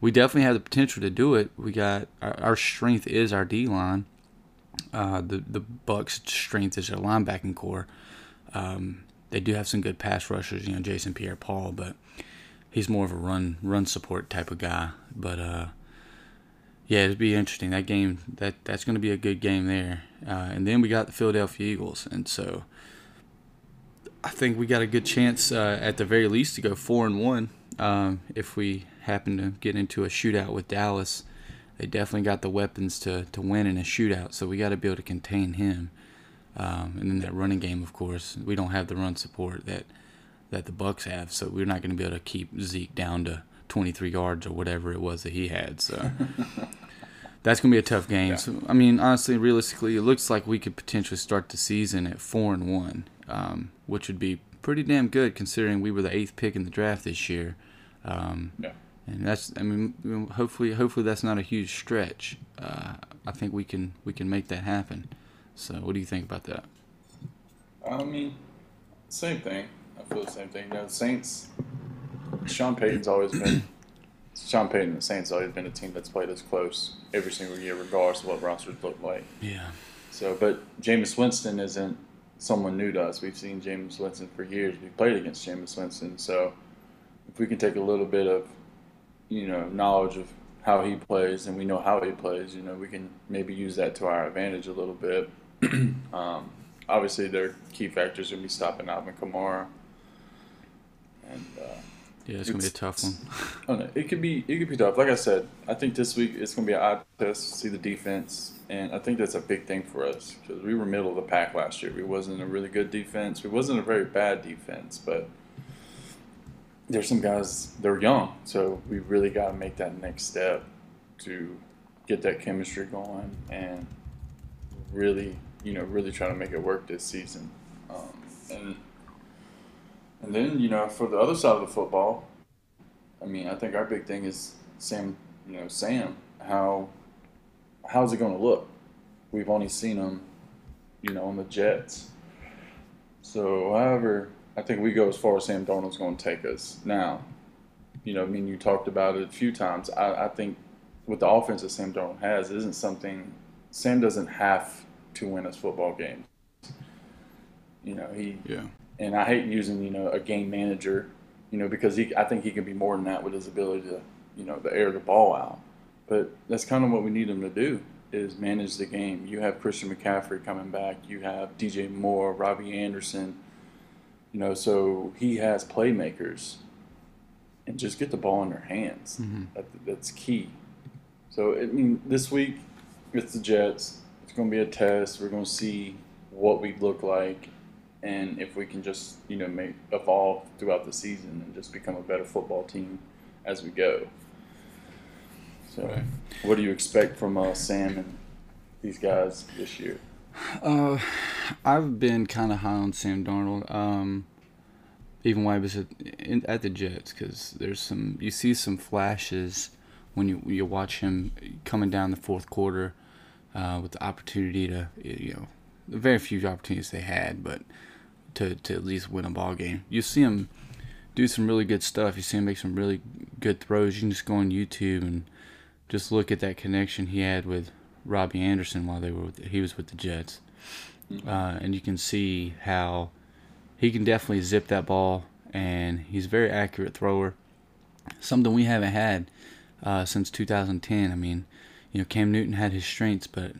we definitely have the potential to do it. We got our, our strength is our D line. Uh, the the Bucks' strength is their linebacking core. Um, they do have some good pass rushers, you know, Jason Pierre-Paul, but he's more of a run run support type of guy. But uh, yeah, it'd be interesting. That game that that's going to be a good game there. Uh, and then we got the Philadelphia Eagles, and so I think we got a good chance uh, at the very least to go four and one um, if we happen to get into a shootout with Dallas. They definitely got the weapons to, to win in a shootout, so we got to be able to contain him. Um, and then that running game, of course, we don't have the run support that that the Bucks have, so we're not going to be able to keep Zeke down to 23 yards or whatever it was that he had. So that's going to be a tough game.
Yeah.
So I mean, honestly, realistically, it looks like we could potentially start the season at four and one, um, which would be pretty damn good considering we were the eighth pick in the draft this year. Um,
Yeah.
and that's I mean hopefully hopefully that's not a huge stretch. Uh, I think we can we can make that happen. So what do you think about that?
I mean, same thing. I feel the same thing. You know, the Saints. Sean Payton's always been. Sean Payton and the Saints always been a team that's played us close every single year, regardless of what rosters look like.
Yeah.
So, but Jameis Winston isn't someone new to us. We've seen Jameis Winston for years. We've played against Jameis Winston. So, if we can take a little bit of, you know, knowledge of how he plays and we know how he plays, you know, we can maybe use that to our advantage a little bit. um, obviously, their key factors to be stopping Alvin Kamara. And, uh,
yeah, it's, gonna be a tough one.
oh no, it could be it could be tough. Like I said, I think this week it's gonna be an odd test to see the defense, and I think that's a big thing for us because we were middle of the pack last year. We wasn't a really good defense. We wasn't a very bad defense, but there's some guys they're young, so we really got to make that next step to get that chemistry going and really, you know, really try to make it work this season. Um, and and then, you know, for the other side of the football, I mean, I think our big thing is Sam, you know, Sam, how how's it going to look? We've only seen him, you know, on the Jets. So, however, I think we go as far as Sam Darnold's going to take us. Now, you know, I mean, you talked about it a few times. I, I think with the offense that Sam Darnold has, isn't something Sam doesn't have to win us football games. You know, he
yeah
and I hate using you know a game manager, you know, because he I think he can be more than that with his ability to you know to air the ball out. But that's kind of what we need him to do is manage the game. You have Christian McCaffrey coming back. You have DJ Moore, Robbie Anderson. You know, so he has playmakers, and just get the ball in their hands.
Mm-hmm.
That, that's key. So I mean, this week it's the Jets. It's going to be a test. We're going to see what we look like and if we can just you know make evolve throughout the season and just become a better football team as we go. So, right. what do you expect from uh, Sam and these guys this year?
Uh, I've been kind of high on Sam Darnold. Um, even I was at, in, at the Jets, because there's some you see some flashes when you you watch him coming down the fourth quarter uh, with the opportunity to you know very few opportunities they had, but to, to at least win a ball game. You see him do some really good stuff. You see him make some really good throws. You can just go on YouTube and just look at that connection he had with Robbie Anderson while they were with, he was with the Jets, mm-hmm. uh, and you can see how he can definitely zip that ball, and he's a very accurate thrower. Something we haven't had uh, since 2010. I mean, you know, Cam Newton had his strengths, but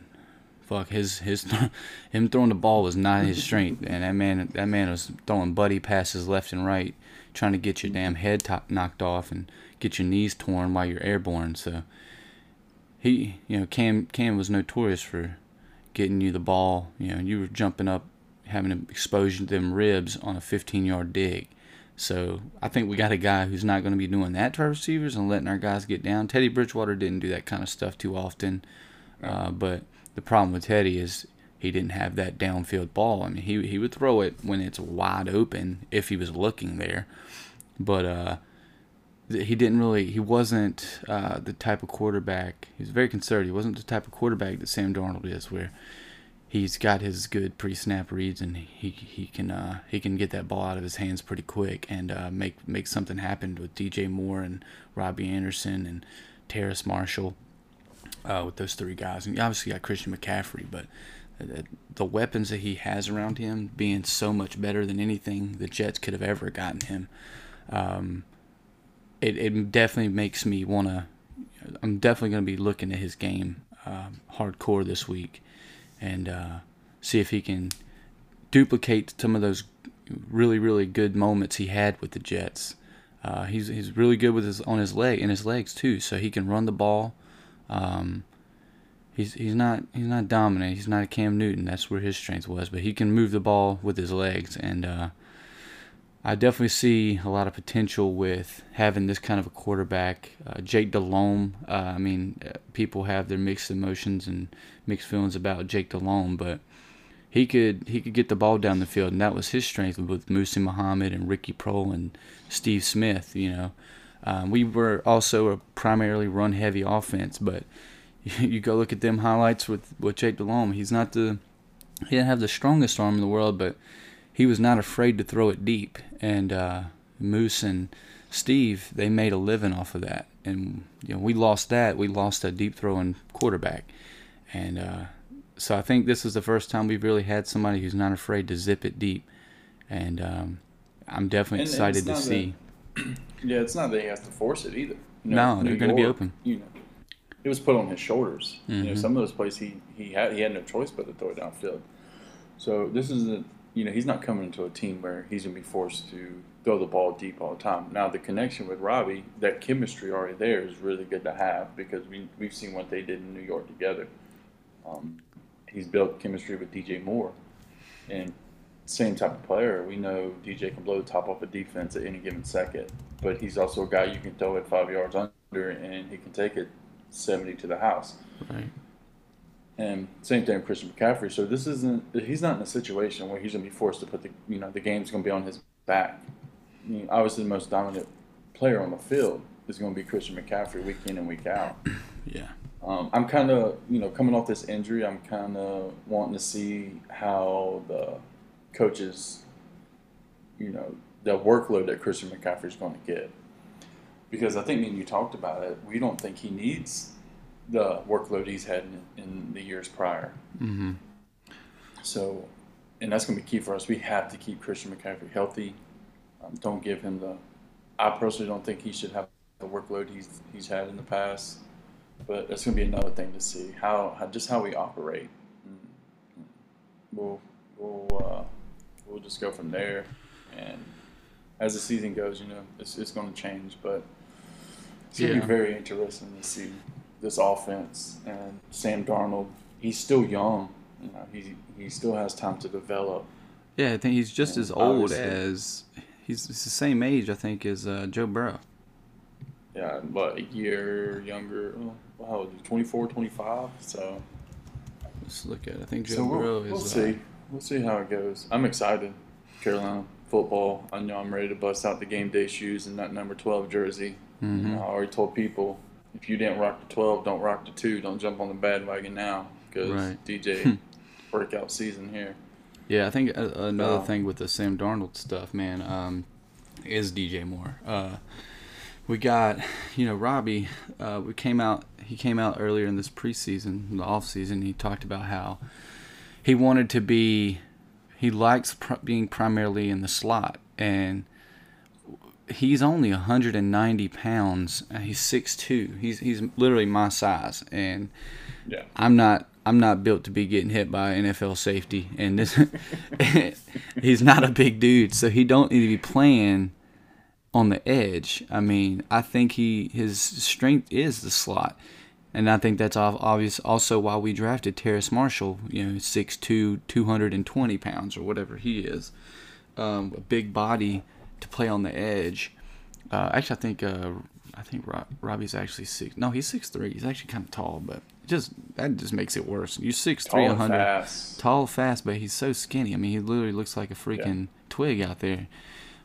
fuck his his him throwing the ball was not his strength, and that man that man was throwing buddy passes left and right, trying to get your damn head top knocked off and get your knees torn while you're airborne. So he, you know, Cam Cam was notorious for getting you the ball. You know, you were jumping up, having to them ribs on a 15 yard dig. So I think we got a guy who's not going to be doing that to our receivers and letting our guys get down. Teddy Bridgewater didn't do that kind of stuff too often, uh, but the problem with Teddy is he didn't have that downfield ball. I mean, he he would throw it when it's wide open if he was looking there, but uh, he didn't really. He wasn't uh, the type of quarterback. He was very conservative. He wasn't the type of quarterback that Sam Darnold is, where he's got his good pre-snap reads and he he can uh, he can get that ball out of his hands pretty quick and uh, make make something happen with DJ Moore and Robbie Anderson and Terrace Marshall uh, with those three guys. And obviously got Christian McCaffrey, but the weapons that he has around him being so much better than anything the Jets could have ever gotten him, um, it, it definitely makes me want to. I'm definitely going to be looking at his game um, hardcore this week and uh, see if he can duplicate some of those really really good moments he had with the Jets. Uh, he's he's really good with his on his leg and his legs too, so he can run the ball. Um, he's he's not he's not dominant. He's not a Cam Newton. That's where his strength was. But he can move the ball with his legs, and uh, I definitely see a lot of potential with having this kind of a quarterback. Uh, Jake Delhomme. Uh, I mean, uh, people have their mixed emotions and mixed feelings about Jake Delhomme, but he could he could get the ball down the field, and that was his strength with Muhsin Muhammad and Ricky Proehl and Steve Smith. You know, Um, we were also a primarily run heavy offense, but you go look at them highlights with, with Jake Delhomme. He's not the he didn't have the strongest arm in the world, but he was not afraid to throw it deep. And uh, Moose and Steve, they made a living off of that. And you know, we lost that. We lost a deep throwing quarterback. And uh, so I think this is the first time we've really had somebody who's not afraid to zip it deep. And um, I'm definitely
And- and
excited
it's
to see.
Yeah, it's not that he has to force it either. You
No,
New
they're gonna be open.
You know, it was put on his shoulders. You know,
Mhm.
some of those plays he he had he had no choice but to throw it downfield. So this is a you know he's not coming into a team where he's gonna be forced to throw the ball deep all the time. Now the connection with Robbie, that chemistry already there is really good to have because we we've seen what they did in New York together. Um, he's built chemistry with DJ Moore, and same type of player. We know DJ can blow the top off a defense at any given second, but he's also a guy you can throw it five yards under and he can take it 70 to the house.
Right.
And same thing with Christian McCaffrey. So this isn't he's not in a situation where he's going to be forced to put the you know the game's going to be on his back. I mean, obviously, the most dominant player on the field is going to be Christian McCaffrey week in and week out.
Yeah.
Um, I'm kind of, you know, coming off this injury, I'm kind of wanting to see how the coaches, you know, the workload that Christian McCaffrey is going to get. Because I think, me and you talked about it, we don't think he needs the workload he's had in, in the years prior.
Mm-hmm.
So, and that's going to be key for us. We have to keep Christian McCaffrey healthy. Um, don't give him the. I personally don't think he should have the workload he's he's had in the past. But that's going to be another thing to see how, how just how we operate. Mm. We'll we'll uh, we'll just go from there. And as the season goes, you know, it's it's going to change. But it's going to
Yeah.
be very interesting to see this offense and Sam Darnold. He's still young. You know, he he still has time to develop.
Yeah, I think he's just
Yeah,
as old as he's, he's the same age, I think, as uh, Joe Burrow.
Yeah, but a year younger. Well, how old is he? 24, 25? So,
Let's look at. it. I think Joe
so
Burrow
we'll,
is.
we'll
uh,
see. We'll see how it goes. I'm excited. Carolina football. I know I'm ready to bust out the game day shoes and that number 12 jersey.
Mhm.
I already told people if you didn't rock the 12, don't rock the 2. Don't jump on the bandwagon now because
Right.
DJ breakout season here.
Yeah, I think uh, another thing with the Sam Darnold stuff, man, um, is DJ Moore. Uh, we got, you know, Robbie. Uh, we came out. He came out earlier in this preseason, the off season. He talked about how he wanted to be. He likes pr- being primarily in the slot, and he's only 190 pounds. and He's 6'2". He's he's literally my size, and
Yeah.
I'm not I'm not built to be getting hit by NFL safety, and this he's not a big dude, so he don't need to be playing on the edge. I mean, I think he his strength is the slot, and I think that's obvious. Also, why we drafted Terrace Marshall, you know, 6'2", 220 pounds or whatever he is, um, a big body to play on the edge. Uh, actually, I think uh, I think Rob, Robbie's actually six. No, he's six three. He's actually kind of tall, but just that just makes it worse. You're six three,
Tall and
100 tall, fast, but he's so skinny. I mean, he literally looks like a freaking twig out there.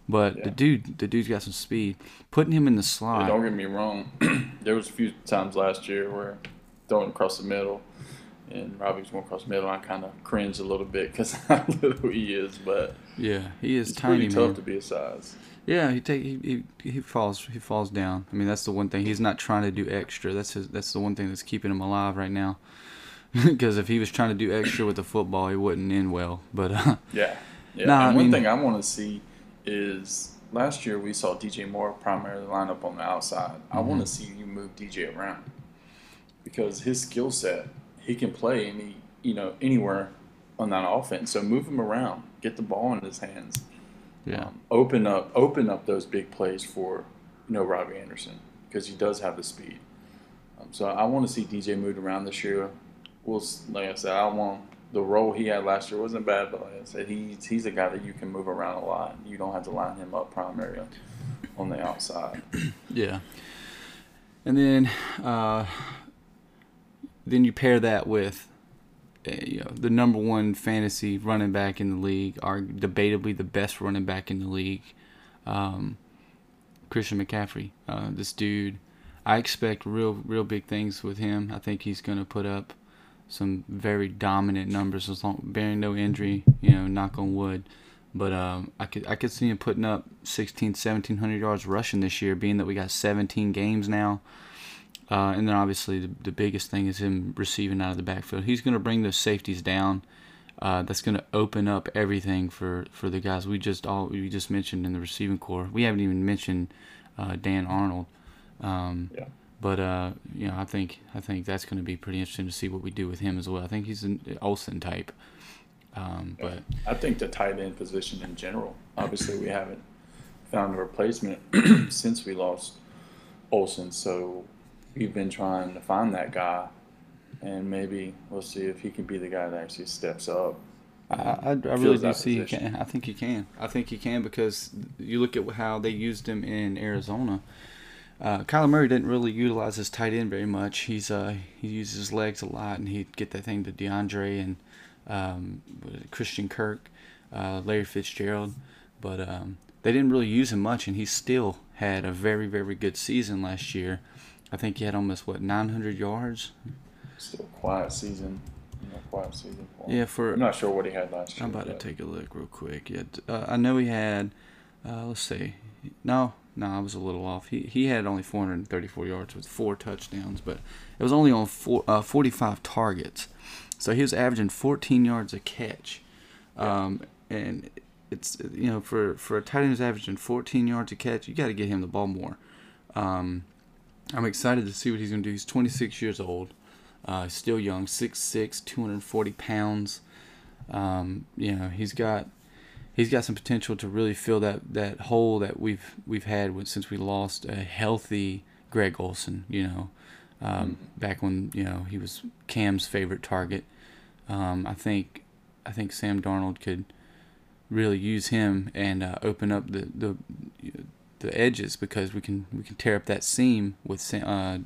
But the dude, the dude's got some speed. Putting him in the
Yeah,
slot.
don't get me wrong. there was a few times last year where throwing across the middle, and Robbie was going across the middle. I kind of cringed a little bit because how little he is, but
yeah, he is tiny,
pretty
man.
tough to be his size.
Yeah, he take he, he he falls he falls down. I mean, that's the one thing he's not trying to do extra. That's his that's the one thing that's keeping him alive right now. Because if he was trying to do extra with the football, he wouldn't end well. But uh,
Yeah, yeah.
Nah,
and one
mean-
thing I want to see is last year we saw DJ Moore primarily line up on the outside. I want
Mm-hmm.
to see you move DJ around because his skill set, he can play any you know anywhere on that offense. So move him around, get the ball in his hands.
yeah,
um, open up open up those big plays for you know Robbie Anderson because he does have the speed. Um, so I want to see DJ moved around this year. We'll like I said, I want the role he had last year wasn't bad, but like I said, he's he's a guy that you can move around a lot. You don't have to line him up primarily on the outside.
yeah. And then, uh, then you pair that with, uh, you know, the number one fantasy running back in the league, are debatably the best running back in the league. Um, Christian McCaffrey. Uh, this dude, I expect real real big things with him. I think he's going to put up some very dominant numbers as long bearing no injury. You know, knock on wood. But um, I could I could see him putting up 16, 1700 yards rushing this year, being that we got 17 games now. Uh, and then obviously the, the biggest thing is him receiving out of the backfield. He's going to bring those safeties down. Uh, that's going to open up everything for, for the guys we just all we just mentioned in the receiving core. We haven't even mentioned uh, Dan Arnold. Um,
Yeah.
But uh, you know, I think I think that's going to be pretty interesting to see what we do with him as well. I think he's an Olsen type. Um, but
I think the tight end position in general. Obviously, we haven't found a replacement since we lost Olsen, so we've been trying to find that guy, and maybe we'll see if he can be the guy that actually steps up.
I, I, I really do see he can. I think he can. I think he can because you look at how they used him in Arizona. Uh, Kyler Murray didn't really utilize his tight end very much. He's uh, he uses his legs a lot, and he'd get that thing to DeAndre and um, what is it, Christian Kirk, uh, Larry Fitzgerald, but um, they didn't really use him much, and he still had a very very good season last year. I think he had almost what 900 yards.
Still quiet season, you know, quiet season. For.
Yeah, for
I'm not sure what he had last year.
I'm about to take a look real quick. Yeah, uh, I know he had. Uh, let's see. No, no, I was a little off. He he had only 434 yards with four touchdowns, but it was only on four, uh, 45 targets. So he was averaging 14 yards a catch, um, and it's you know for for a tight end who's averaging 14 yards a catch, you got to get him the ball more. Um, I'm excited to see what he's going to do. He's 26 years old, uh, still young, 6'6", 240 pounds. Um, you know, he's got he's got some potential to really fill that, that hole that we've we've had with, since we lost a healthy Greg Olsen. You know, um, back when you know he was Cam's favorite target. Um, I think I think Sam Darnold could really use him and uh, open up the, the the edges because we can we can tear up that seam with Sam, uh,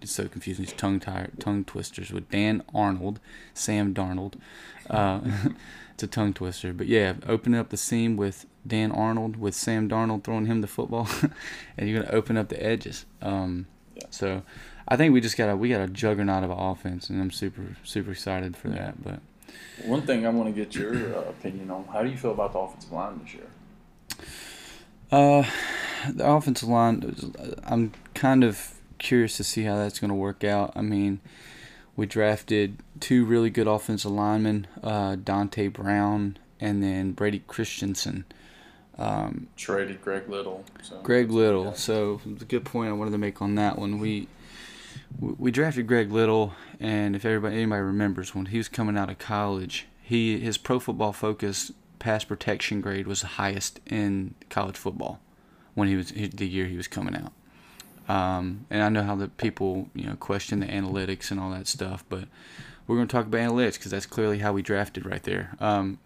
it's so confusing. These tongue tire, tongue twisters with Dan Arnold, Sam Darnold. Uh, it's a tongue twister, but yeah, opening up the seam with Dan Arnold with Sam Darnold throwing him the football, and you're gonna open up the edges. Um,
Yeah.
So I think we just got a we got a juggernaut of an offense, and I'm super super excited for that. But
One thing I want to get your uh, opinion on: How do you feel about the offensive line this year?
Uh, the offensive line, I'm kind of curious to see how that's going to work out. I mean, we drafted two really good offensive linemen, uh, Deonte Brown and then Brady Christensen. Um,
Traded Greg Little. So
Greg Little.
Yeah.
So good point I wanted to make on that one. We we drafted Greg Little, and if everybody anybody remembers when he was coming out of college, he his Pro Football Focus pass protection grade was the highest in college football when he was the year he was coming out. Um, and I know how the people you know question the analytics and all that stuff, but we're going to talk about analytics because that's clearly how we drafted right there. Um,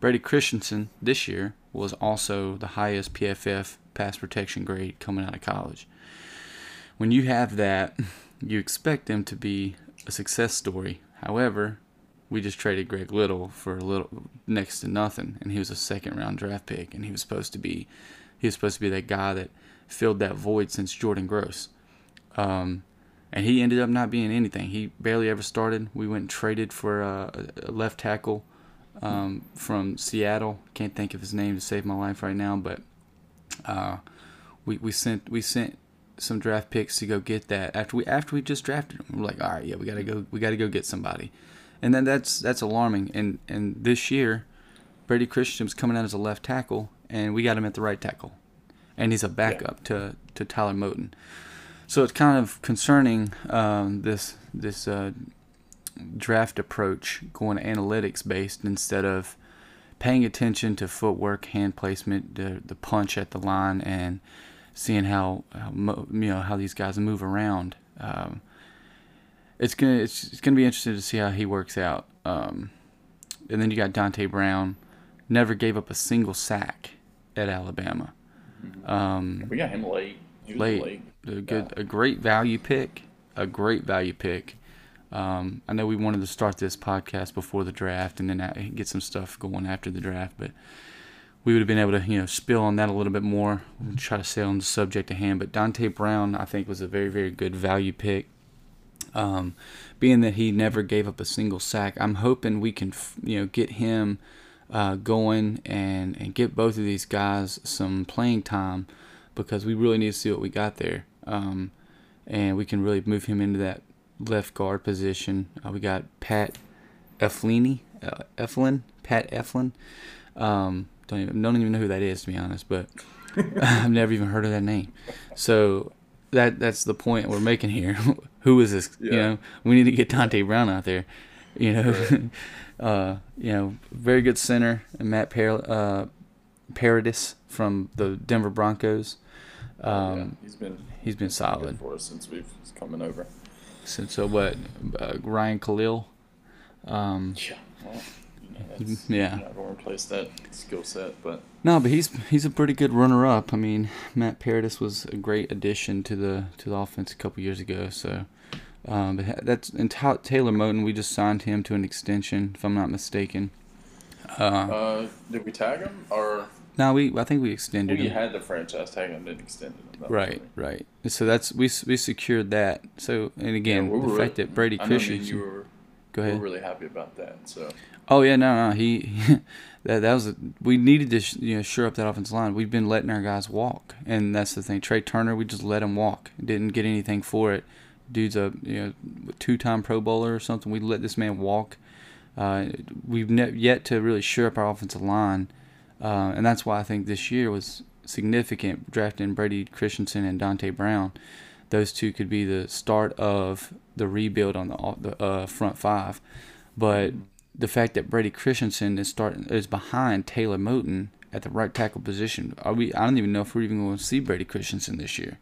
Brady Christensen this year was also the highest PFF pass protection grade coming out of college. When you have that, you expect them to be a success story. However, we just traded Greg Little for a little next to nothing, and he was a second round draft pick, and he was supposed to be he was supposed to be that guy that filled that void since Jordan Gross. Um, and he ended up not being anything. He barely ever started. We went and traded for a, a left tackle um, from Seattle. Can't think of his name to save my life right now, but uh, we we sent we sent some draft picks to go get that after we after we just drafted him. We're like, all right, yeah, we gotta go we gotta go get somebody, and then that's that's alarming. And and this year, Brady Christian's coming out as a left tackle, and we got him at the right tackle, and he's a backup to to Taylor Moton. So it's kind of concerning um, this this uh, draft approach going analytics based instead of paying attention to footwork, hand placement, the the punch at the line, and seeing how, how you know how these guys move around. Um, it's gonna it's, it's gonna be interesting to see how he works out. Um, and then you got Deonte Brown, never gave up a single sack at Alabama. Um,
We got him late.
Late,
late.
a good, a great value pick, a great value pick. Um, I know we wanted to start this podcast before the draft and then get some stuff going after the draft, but we would have been able to you know spill on that a little bit more. We'll try to stay on the subject at hand. But Deonte Brown, I think, was a very very good value pick. Um, being that he never gave up a single sack, I'm hoping we can you know get him uh, going and and get both of these guys some playing time because we really need to see what we got there. Um, and we can really move him into that left guard position. Uh, we got Pat Eflini, uh, Eflin, Pat Elflein. Um, don't even don't even know who that is to be honest, but I've never even heard of that name. So that that's the point we're making here. who is this? Yeah. You know, we need to get Deonte Brown out there. You know. uh, you know, very good center, and Matt Par- uh, Paradis from the Denver Broncos.
Um, yeah, he's been
he's been solid
for us since we've coming over.
Since so what? Uh, Ryan Kalil.
Um, yeah. Well, you know, yeah. Not going to replace that skill set, but
no, but he's he's a pretty good runner up. I mean, Matt Paradis was a great addition to the to the offense a couple years ago. So, um, but that's and Taylor Moton. We just signed him to an extension, if I'm not mistaken.
Uh, uh, did we tag him or?
No, we I think we extended.
We had the franchise tag him, didn't extend him.
Right, right. So that's we we secured that. So and again, yeah, we the fact that Brady Christensen.
Were, go ahead. We were really happy about that. So.
Oh yeah, no, no. He that that was a, we needed to you know shore up that offensive line. We've been letting our guys walk, and that's the thing. Trai Turner, we just let him walk. Didn't get anything for it. Dude's a you know two-time Pro Bowler or something. We let this man walk. Uh, we've ne- yet to really shore up our offensive line, uh, and that's why I think this year was significant. Drafting Brady Christensen and Deonte Brown, those two could be the start of the rebuild on the, the uh, front five. But the fact that Brady Christensen is starting is behind Taylor Moton at the right tackle position. Are we? I don't even know if we're even going to see Brady Christensen this year,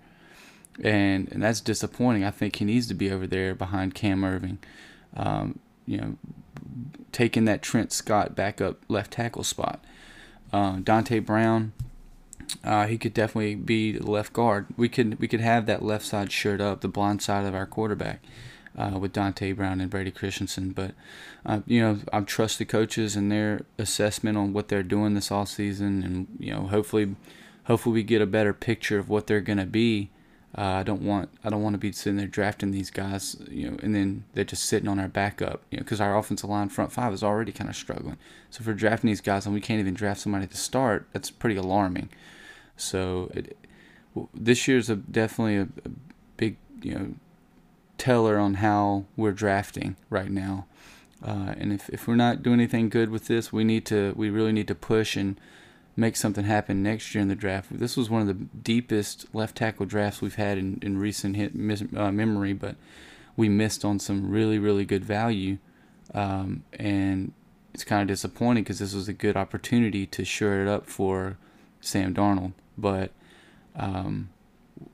and and that's disappointing. I think he needs to be over there behind Cam Erving, Um, you know, taking that Trent Scott backup left tackle spot. Uh, Deonte Brown, uh, he could definitely be the left guard. We could we could have that left side shirt up, the blind side of our quarterback uh, with Deonte Brown and Brady Christensen. But uh, you know, I trust the coaches and their assessment on what they're doing this off season, and you know, hopefully, hopefully we get a better picture of what they're gonna be. Uh, I don't want I don't want to be sitting there drafting these guys, you know, and then they're just sitting on our backup, you know, because our offensive line front five is already kind of struggling. So if we're drafting these guys and we can't even draft somebody to start, that's pretty alarming. So it, this year's a definitely a, a big you know teller on how we're drafting right now. Uh, and if, if we're not doing anything good with this, we need to we really need to push and make something happen next year in the draft. This was one of the deepest left tackle drafts we've had in, in recent hit, uh, memory, but we missed on some really really good value, um, and it's kind of disappointing because this was a good opportunity to shore it up for Sam Darnold, but um,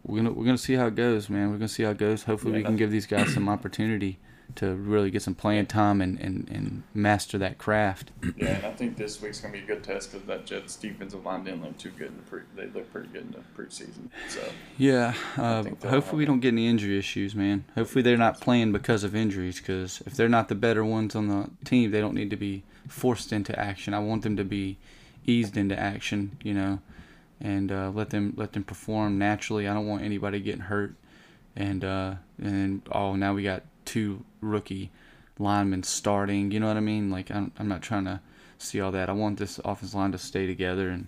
we're gonna we're gonna see how it goes, man. We're gonna see how it goes. Hopefully, yeah, we can give these guys some opportunity to really get some playing time and, and, and master that craft.
Yeah, and I think this week's gonna be a good test because that Jets defensive line didn't look too good in the pre. They look pretty good in the preseason. So
yeah, uh, hopefully we don't get any injury issues, man. Hopefully they're not playing because of injuries. Because if they're not the better ones on the team, they don't need to be forced into action. I want them to be eased into action. You know and uh, let them let them perform naturally. I don't want anybody getting hurt, and uh, and oh now we got two rookie linemen starting. You know what I mean? Like I'm I'm not trying to see all that. I want this offensive line to stay together and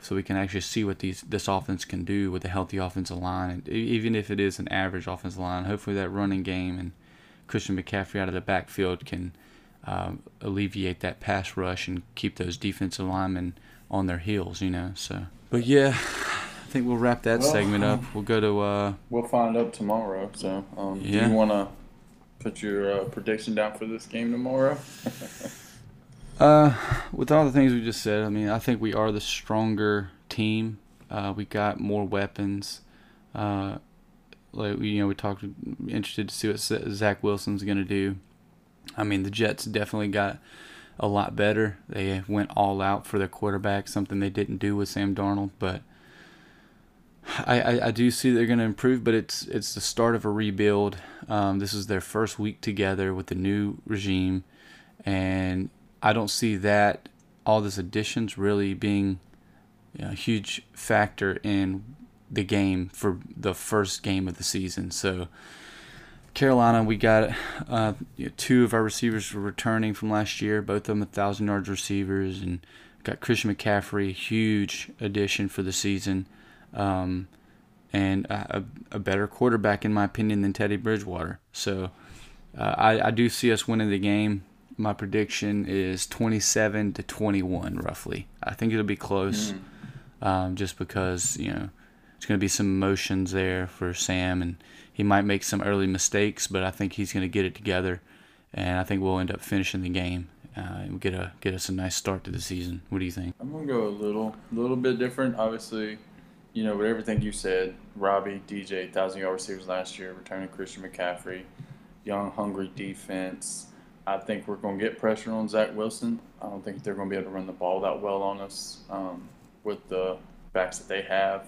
so we can actually see what these this offense can do with a healthy offensive line, and even if it is an average offensive line. Hopefully that running game and Christian McCaffrey out of the backfield can um, alleviate that pass rush and keep those defensive linemen on their heels. You know, so. But yeah, I think we'll wrap that well, segment up. We'll go to. Uh,
we'll find out tomorrow. So, um, yeah. do you want to put your uh, prediction down for this game tomorrow?
uh, with all the things we just said, I mean, I think we are the stronger team. Uh, we got more weapons. Uh, like you know, we talked. Interested to see what Zach Wilson's going to do. I mean, the Jets definitely got a lot better. They went all out for their quarterback, something they didn't do with Sam Darnold. But I, I, I do see they're going to improve, but it's it's the start of a rebuild. Um, this is their first week together with the new regime, and I don't see that all these additions really being a huge factor in the game for the first game of the season. So Carolina, we got uh, two of our receivers were returning from last year, both of them a thousand yards receivers, and got Christian McCaffrey, huge addition for the season, um, and a, a, better quarterback in my opinion than Teddy Bridgewater. So uh, I, I do see us winning the game. My prediction is 27 to 21, roughly. I think it'll be close, mm. um, just because you know there's going to be some emotions there for Sam, and he might make some early mistakes, but I think he's going to get it together, and I think we'll end up finishing the game uh, and get a get us a nice start to the season. What do you think?
I'm going to go a little little bit different. Obviously, you know, with everything you said, Robbie, DJ, thousand yard receivers last year, returning Christian McCaffrey, young, hungry defense. I think we're going to get pressure on Zach Wilson. I don't think they're going to be able to run the ball that well on us um, with the backs that they have.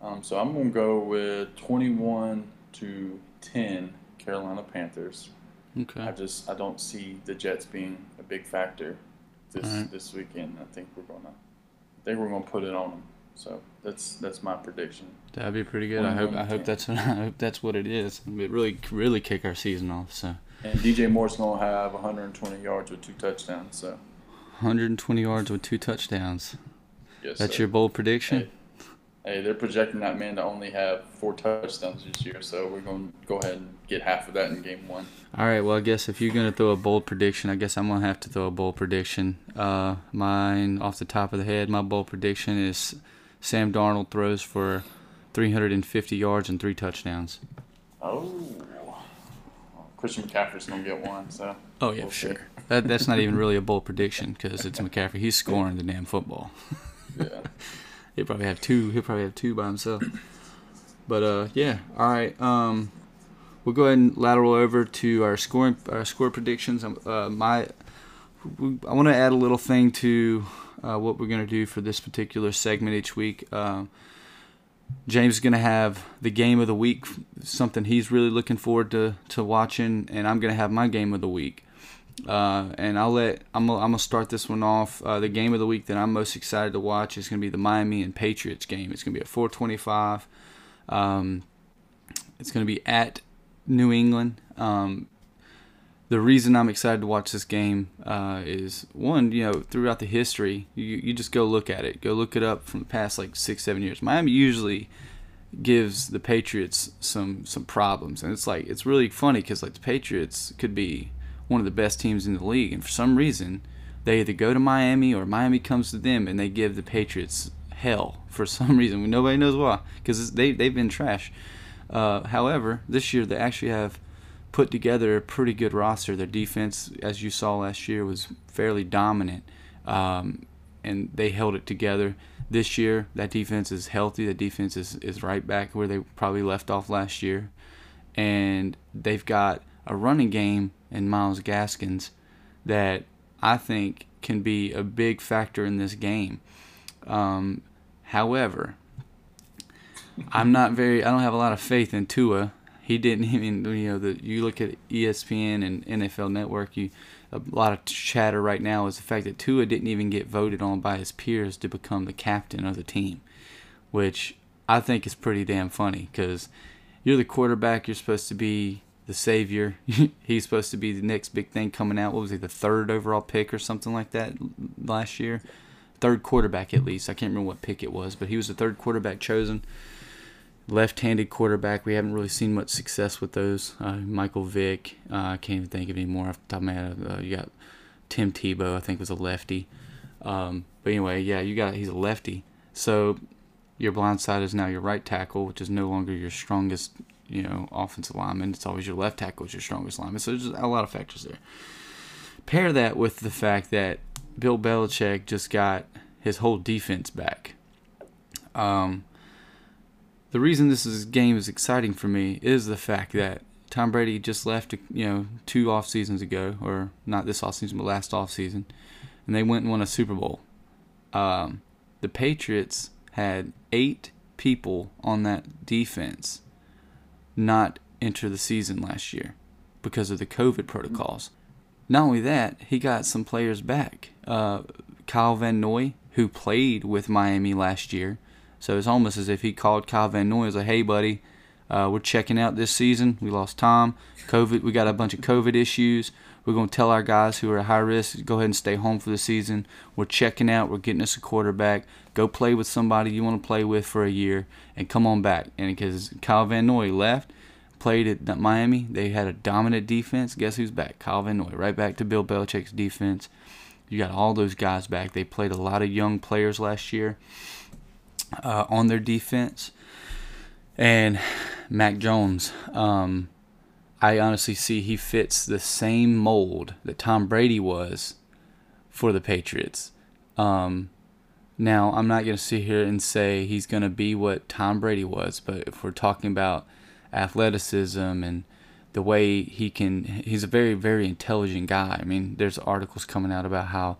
Um, so I'm going to go with 21 to 10 Carolina Panthers.
Okay. I
just I don't see the Jets being a big factor this right. this weekend. I think we're gonna I think we're gonna put it on them. So that's that's my prediction.
That'd be pretty good. I hope I hope that's I hope that's what it is. It really really kick our season off. So.
And DJ Moore's gonna have 120 yards with two touchdowns. So.
120 yards with two touchdowns.
Yes.
That's
sir.
your bold prediction.
Hey hey, they're projecting that man to only have four touchdowns this year, so we're going to go ahead and get half of that in game one.
All right, well, I guess if you're going to throw a bold prediction, I guess I'm going to have to throw a bold prediction. Uh, mine, off the top of the head, my bold prediction is Sam Darnold throws for 350 yards and three touchdowns.
Oh. Christian McCaffrey's going to get one, so.
Oh, yeah, we'll sure. That, that's not even really a bold prediction because it's McCaffrey. He's scoring the damn football.
yeah.
He'll probably have two. He'll probably have two by himself. But uh, yeah. All right. Um, we'll go ahead and lateral over to our scoring our score predictions. Um, uh, my, I want to add a little thing to uh, what we're gonna do for this particular segment each week. Uh, James is gonna have the game of the week, something he's really looking forward to to watching, and I'm gonna have my game of the week. Uh, and I'll let I'm I'm gonna start this one off. Uh, the game of the week that I'm most excited to watch is gonna be the Miami and Patriots game. It's gonna be at 4:25. Um, it's gonna be at New England. Um, the reason I'm excited to watch this game uh, is one, you know, throughout the history, you, you just go look at it, go look it up from the past like six, seven years. Miami usually gives the Patriots some some problems, and it's like it's really funny because like the Patriots could be one of the best teams in the league. And for some reason, they either go to Miami or Miami comes to them and they give the Patriots hell for some reason. Nobody knows why because they, they've been trash. Uh, however, this year they actually have put together a pretty good roster. Their defense, as you saw last year, was fairly dominant. Um, and they held it together. This year, that defense is healthy. The defense is, is right back where they probably left off last year. And they've got a running game in Myles Gaskins that I think can be a big factor in this game. Um, however, I'm not very. I don't have a lot of faith in Tua. He didn't even. You know, the you look at ESPN and NFL Network. You a lot of chatter right now is the fact that Tua didn't even get voted on by his peers to become the captain of the team, which I think is pretty damn funny because you're the quarterback. You're supposed to be the savior. He's supposed to be the next big thing coming out. What was he, the third overall pick or something like that last year? Third quarterback at least. I can't remember what pick it was, but he was the third quarterback chosen. Left-handed quarterback. We haven't really seen much success with those. Uh, Michael Vick. Uh, I can't even think of any more off the top of my head. Uh, you got Tim Tebow. I think was a lefty. Um, but anyway, yeah, you got he's a lefty. So your blind side is now your right tackle, which is no longer your strongest you know, offensive lineman. It's always your left tackle is your strongest lineman. So there's a lot of factors there. Pair that with the fact that Bill Belichick just got his whole defense back. Um, the reason this is, game is exciting for me is the fact that Tom Brady just left, you know, two off seasons ago, or not this off season, but last off season, and they went and won a Super Bowl. Um, the Patriots had eight people on that defense not enter the season last year because of the COVID protocols. Not only that, he got some players back. Uh, Kyle Van Noy, who played with Miami last year. So it's almost as if he called Kyle Van Noy and was like, "Hey, buddy, uh, we're checking out this season. We lost Tom, COVID. We got a bunch of COVID issues. We're going to tell our guys who are at high risk, go ahead and stay home for the season. We're checking out. We're getting us a quarterback. Go play with somebody you want to play with for a year, and come on back. And because Kyle Van Noy left." Played at Miami. They had a dominant defense. Guess who's back? Kyle Van Noy. Right back to Bill Belichick's defense. You got all those guys back. They played a lot of young players last year uh, on their defense. And Mac Jones, um, I honestly see he fits the same mold that Tom Brady was for the Patriots. Um, now, I'm not going to sit here and say he's going to be what Tom Brady was, but if we're talking about athleticism and the way he can he's a very very intelligent guy i mean there's articles coming out about how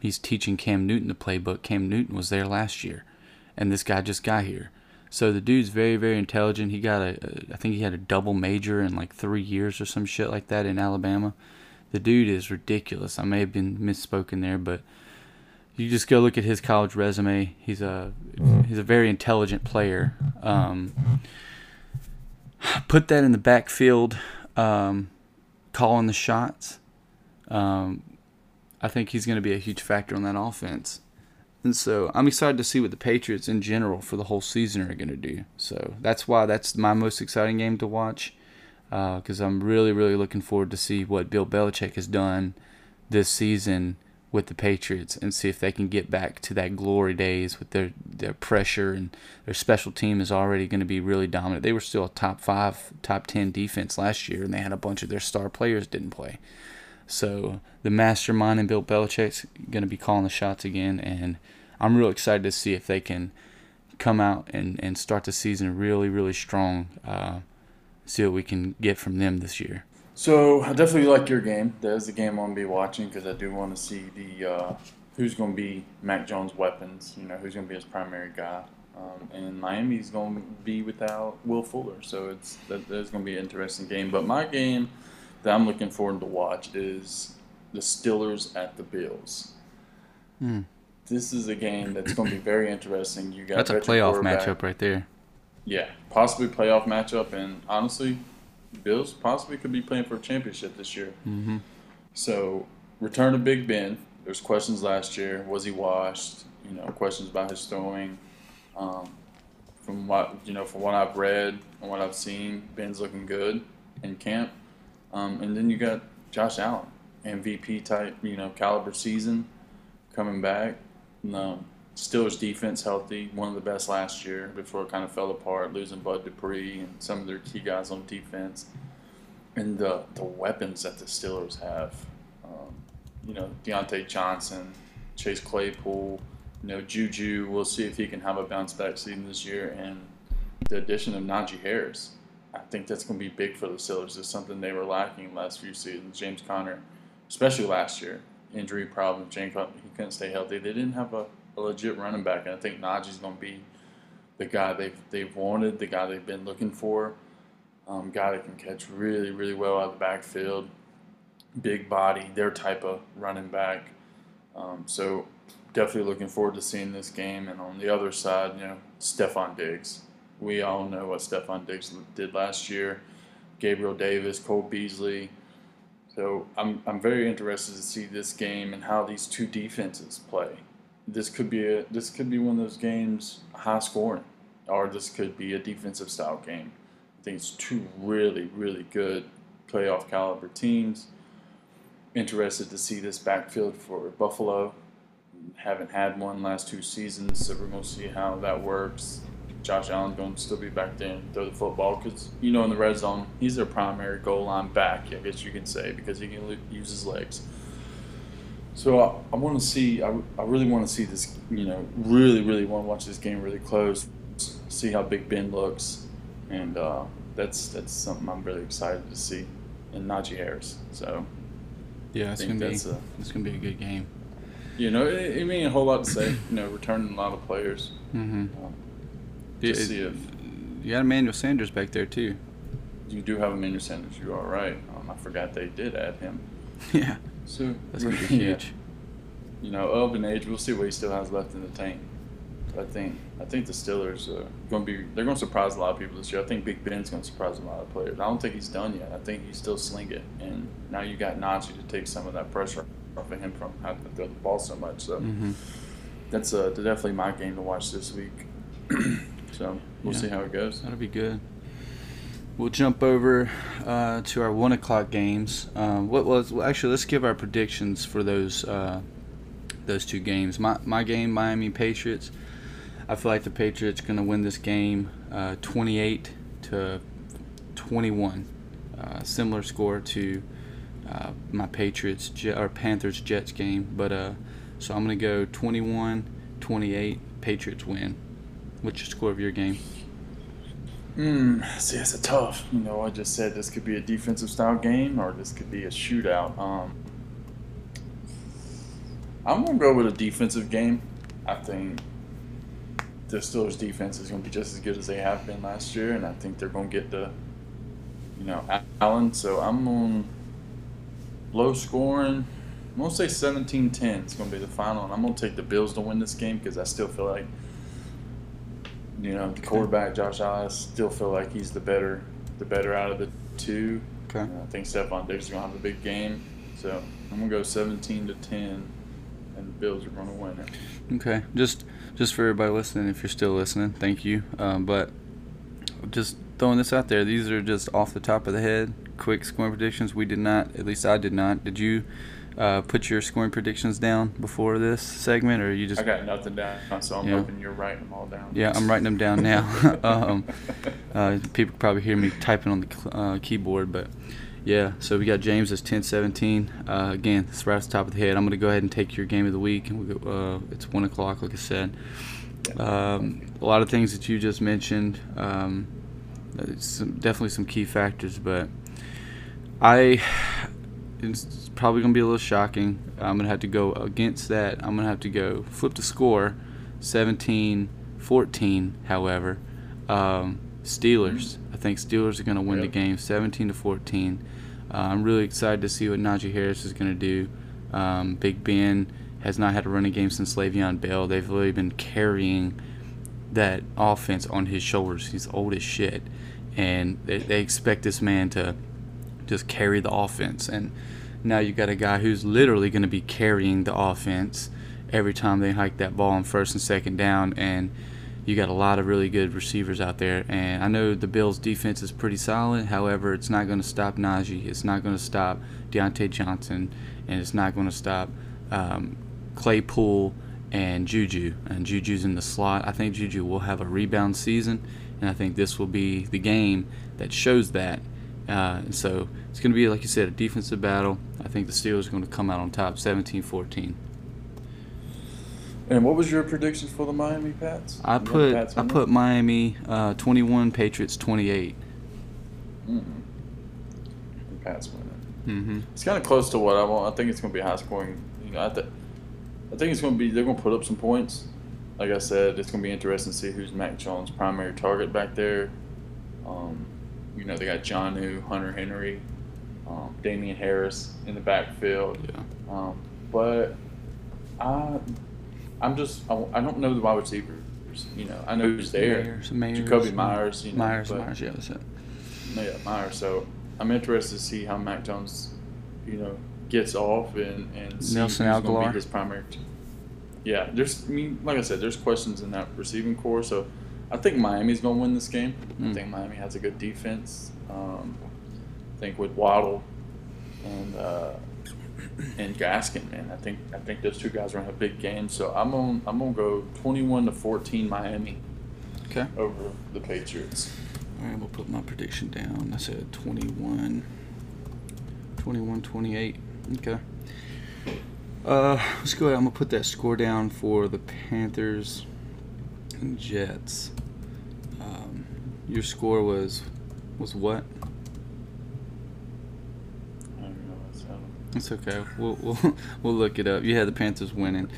he's teaching cam newton the playbook cam newton was there last year and this guy just got here. So the dude's very very intelligent. He got a i think he had a double major in like three years or some shit like that in alabama. The dude is ridiculous. I may have been misspoken there but you just go look at his college resume. He's a he's a very intelligent player. Um, put that in the backfield, um, calling the shots. Um, I think he's going to be a huge factor on that offense. And so I'm excited to see what the Patriots in general for the whole season are going to do. So that's why that's my most exciting game to watch because uh, I'm really, really looking forward to see what Bill Belichick has done this season with the Patriots and see if they can get back to that glory days with their their pressure and their special team is already going to be really dominant. They were still a top five, top ten defense last year, and they had a bunch of their star players didn't play. So the mastermind and Bill Belichick's going to be calling the shots again, and I'm real excited to see if they can come out and, and start the season really, really strong. Uh, see what we can get from them this year.
So I definitely like your game. That is the game I'm gonna be watching because I do want to see the uh, who's gonna be Mac Jones' weapons. You know, who's gonna be his primary guy. Um, and Miami's gonna be without Will Fuller, so it's that, that's gonna be an interesting game. But my game that I'm looking forward to watch is the Steelers at the Bills.
Hmm.
This is a game that's going to be very interesting. You got
that's a playoff matchup right there.
Yeah, possibly playoff matchup, and honestly, Bills possibly could be playing for a championship this year.
Mm-hmm.
So, return to Big Ben. There's questions last year. Was he washed? You know, questions about his throwing. Um, from what you know, from what I've read and what I've seen, Ben's looking good in camp. Um, and then you got Josh Allen, MVP type, you know, caliber season coming back. Um, Steelers defense healthy, one of the best last year before it kind of fell apart, losing Bud Dupree and some of their key guys on defense. And the, the weapons that the Steelers have, um, you know, Diontae Johnson, Chase Claypool, you know, Juju. We'll see if he can have a bounce back season this year. And the addition of Najee Harris, I think that's going to be big for the Steelers. It's something they were lacking last few seasons. James Conner, especially last year, injury problems. James, he couldn't stay healthy. They didn't have a a legit running back, and I think Najee's going to be the guy they've they've wanted, the guy they've been looking for, um, guy that can catch really really well out of the backfield, big body, their type of running back. Um, so definitely looking forward to seeing this game. And on the other side, you know, Stefon Diggs. We all know what Stefon Diggs did last year. Gabriel Davis, Cole Beasley. So I'm, I'm very interested to see this game and how these two defenses play this could be a this could be one of those games high scoring, or this could be a defensive style game. I think it's two really really good playoff caliber teams. Interested to see this backfield for Buffalo. Haven't had one last two seasons, so we're gonna see how that works. Josh Allen's going to still be back there and throw the football because you know in the red zone he's their primary goal line back. I guess you can say because he can use his legs. So I, I want to see. I, I really want to see this. You know, really, really want to watch this game really close. See how Big Ben looks, and uh, that's that's something I'm really excited to see. And Najee Harris. So
yeah, it's gonna be a, it's gonna be a good game.
You know, it, it means a whole lot to say. You know, returning a lot of players.
Mm-hmm.
Um,
just it, see if you got Emmanuel Sanders back there too.
You do have Emmanuel Sanders. You are right. Um, I forgot they did add him.
Yeah.
So
that's gonna be huge.
you know, of an age. We'll see what he still has left in the tank. I think I think the Steelers are going to be they're going to surprise a lot of people this year. I think Big Ben's going to surprise a lot of players. I don't think he's done yet. I think he's still slinging, it. and now you got Najee to take some of that pressure off of him from having to throw the ball so much. So
Mm-hmm.
that's uh, definitely my game to watch this week. so we'll
Yeah.
see how it goes.
That'll be good. We'll jump over uh, to our one o'clock games. Um, what was well, actually? Let's give our predictions for those uh, those two games. My my game, Miami Patriots. I feel like the Patriots going to win this game, uh, 28 to 21. Uh, similar score to uh, my Patriots Jet, or Panthers Jets game, but uh, so I'm going to go 21 28. Patriots win. What's your score of your game?
Mm, see, it's a tough. You know, I just said this could be a defensive style game or this could be a shootout. Um, I'm gonna go with a defensive game. I think the Steelers' defense is gonna be just as good as they have been last year, and I think they're gonna get the, you know, Allen. So I'm on low scoring. I'm gonna say 17-10 is gonna be the final, and I'm gonna take the Bills to win this game because I still feel like you know, the quarterback Josh Allen, I still feel like he's the better, the better out of the two.
Okay.
Uh, I think Stefon Diggs is gonna have a big game, so I'm gonna go 17 to 10, and the Bills are gonna win it.
Okay, just just for everybody listening, if you're still listening, thank you. Um, but just throwing this out there, these are just off the top of the head, quick scoring predictions. We did not, at least I did not. Did you uh, put your scoring predictions down before this segment, or you just?
I got nothing down, so I'm
Yeah.
hoping you're writing them all down.
Yeah, I'm writing them down now. um, uh, people probably hear me typing on the uh, keyboard, but yeah. So we got James as 10-17. Uh, again, it's right off the top of the head. I'm gonna go ahead and take your game of the week, and we go, uh, it's one o'clock, like I said. Um, a lot of things that you just mentioned. Um, some, definitely some key factors, but I it's probably gonna be a little shocking. I'm gonna have to go against that. I'm gonna have to go flip the score, 17-14. However, um, Steelers. I think Steelers are gonna win the game, 17 to 14. Uh, I'm really excited to see what Najee Harris is gonna do. Um, Big Ben has not had a running game since Le'Veon Bell. They've really been carrying that offense on his shoulders. He's old as shit, and they, they expect this man to just carry the offense. And now you got a guy who's literally going to be carrying the offense every time they hike that ball on first and second down. And you got a lot of really good receivers out there. And I know the Bills' defense is pretty solid. However, it's not going to stop Najee. It's not going to stop Diontae Johnson, and it's not going to stop um, Claypool and Juju. And Juju's in the slot. I think Juju will have a rebound season, and I think this will be the game that shows that. Uh, and so it's going to be, like you said, a defensive battle. I think the Steelers are going to come out on top 17 14.
And what was your predictions for the Miami Pats?
I
You
put
Pats
I put Miami uh, 21, Patriots 28.
Mm-mm. The Pats winning.
Mm-hmm.
It's kind of close to what I want. I think it's going to be high scoring. You know, I, th- I think it's going to be. They're going to put up some points. Like I said, it's going to be interesting to see who's Mac Jones' primary target back there. Um, you know, they got Jonnu, Hunter Henry, um, Damien Harris in the backfield.
Yeah.
Um, but I, I'm just. I, I don't know the wide receivers. You know, I know who's there.
Meyers, Meyers,
Jakobi Meyers. You know,
Meyers,
but-
Meyers, yeah, that's it.
yeah, Meyers. So I'm interested to see how Mac Jones, you know, gets off and and see
Nelson
who's gonna be his primary. Yeah, there's. I mean, like I said, there's questions in that receiving core. So I think Miami's gonna win this game.
Mm.
I think Miami has a good defense. Um, I think with Waddle and uh, and Gaskin, man, I think I think those two guys are gonna have big games. So I'm gonna I'm gonna go 21 to 14 Miami
Okay.
over the Patriots.
All right, we'll put my prediction down. I said 21, 21, 28. Okay. Uh, let's go ahead. I'm gonna put that score down for the Panthers and Jets. Your score was was what?
I don't know. So
It's okay. We'll we'll, we'll look it up. You had the Panthers winning.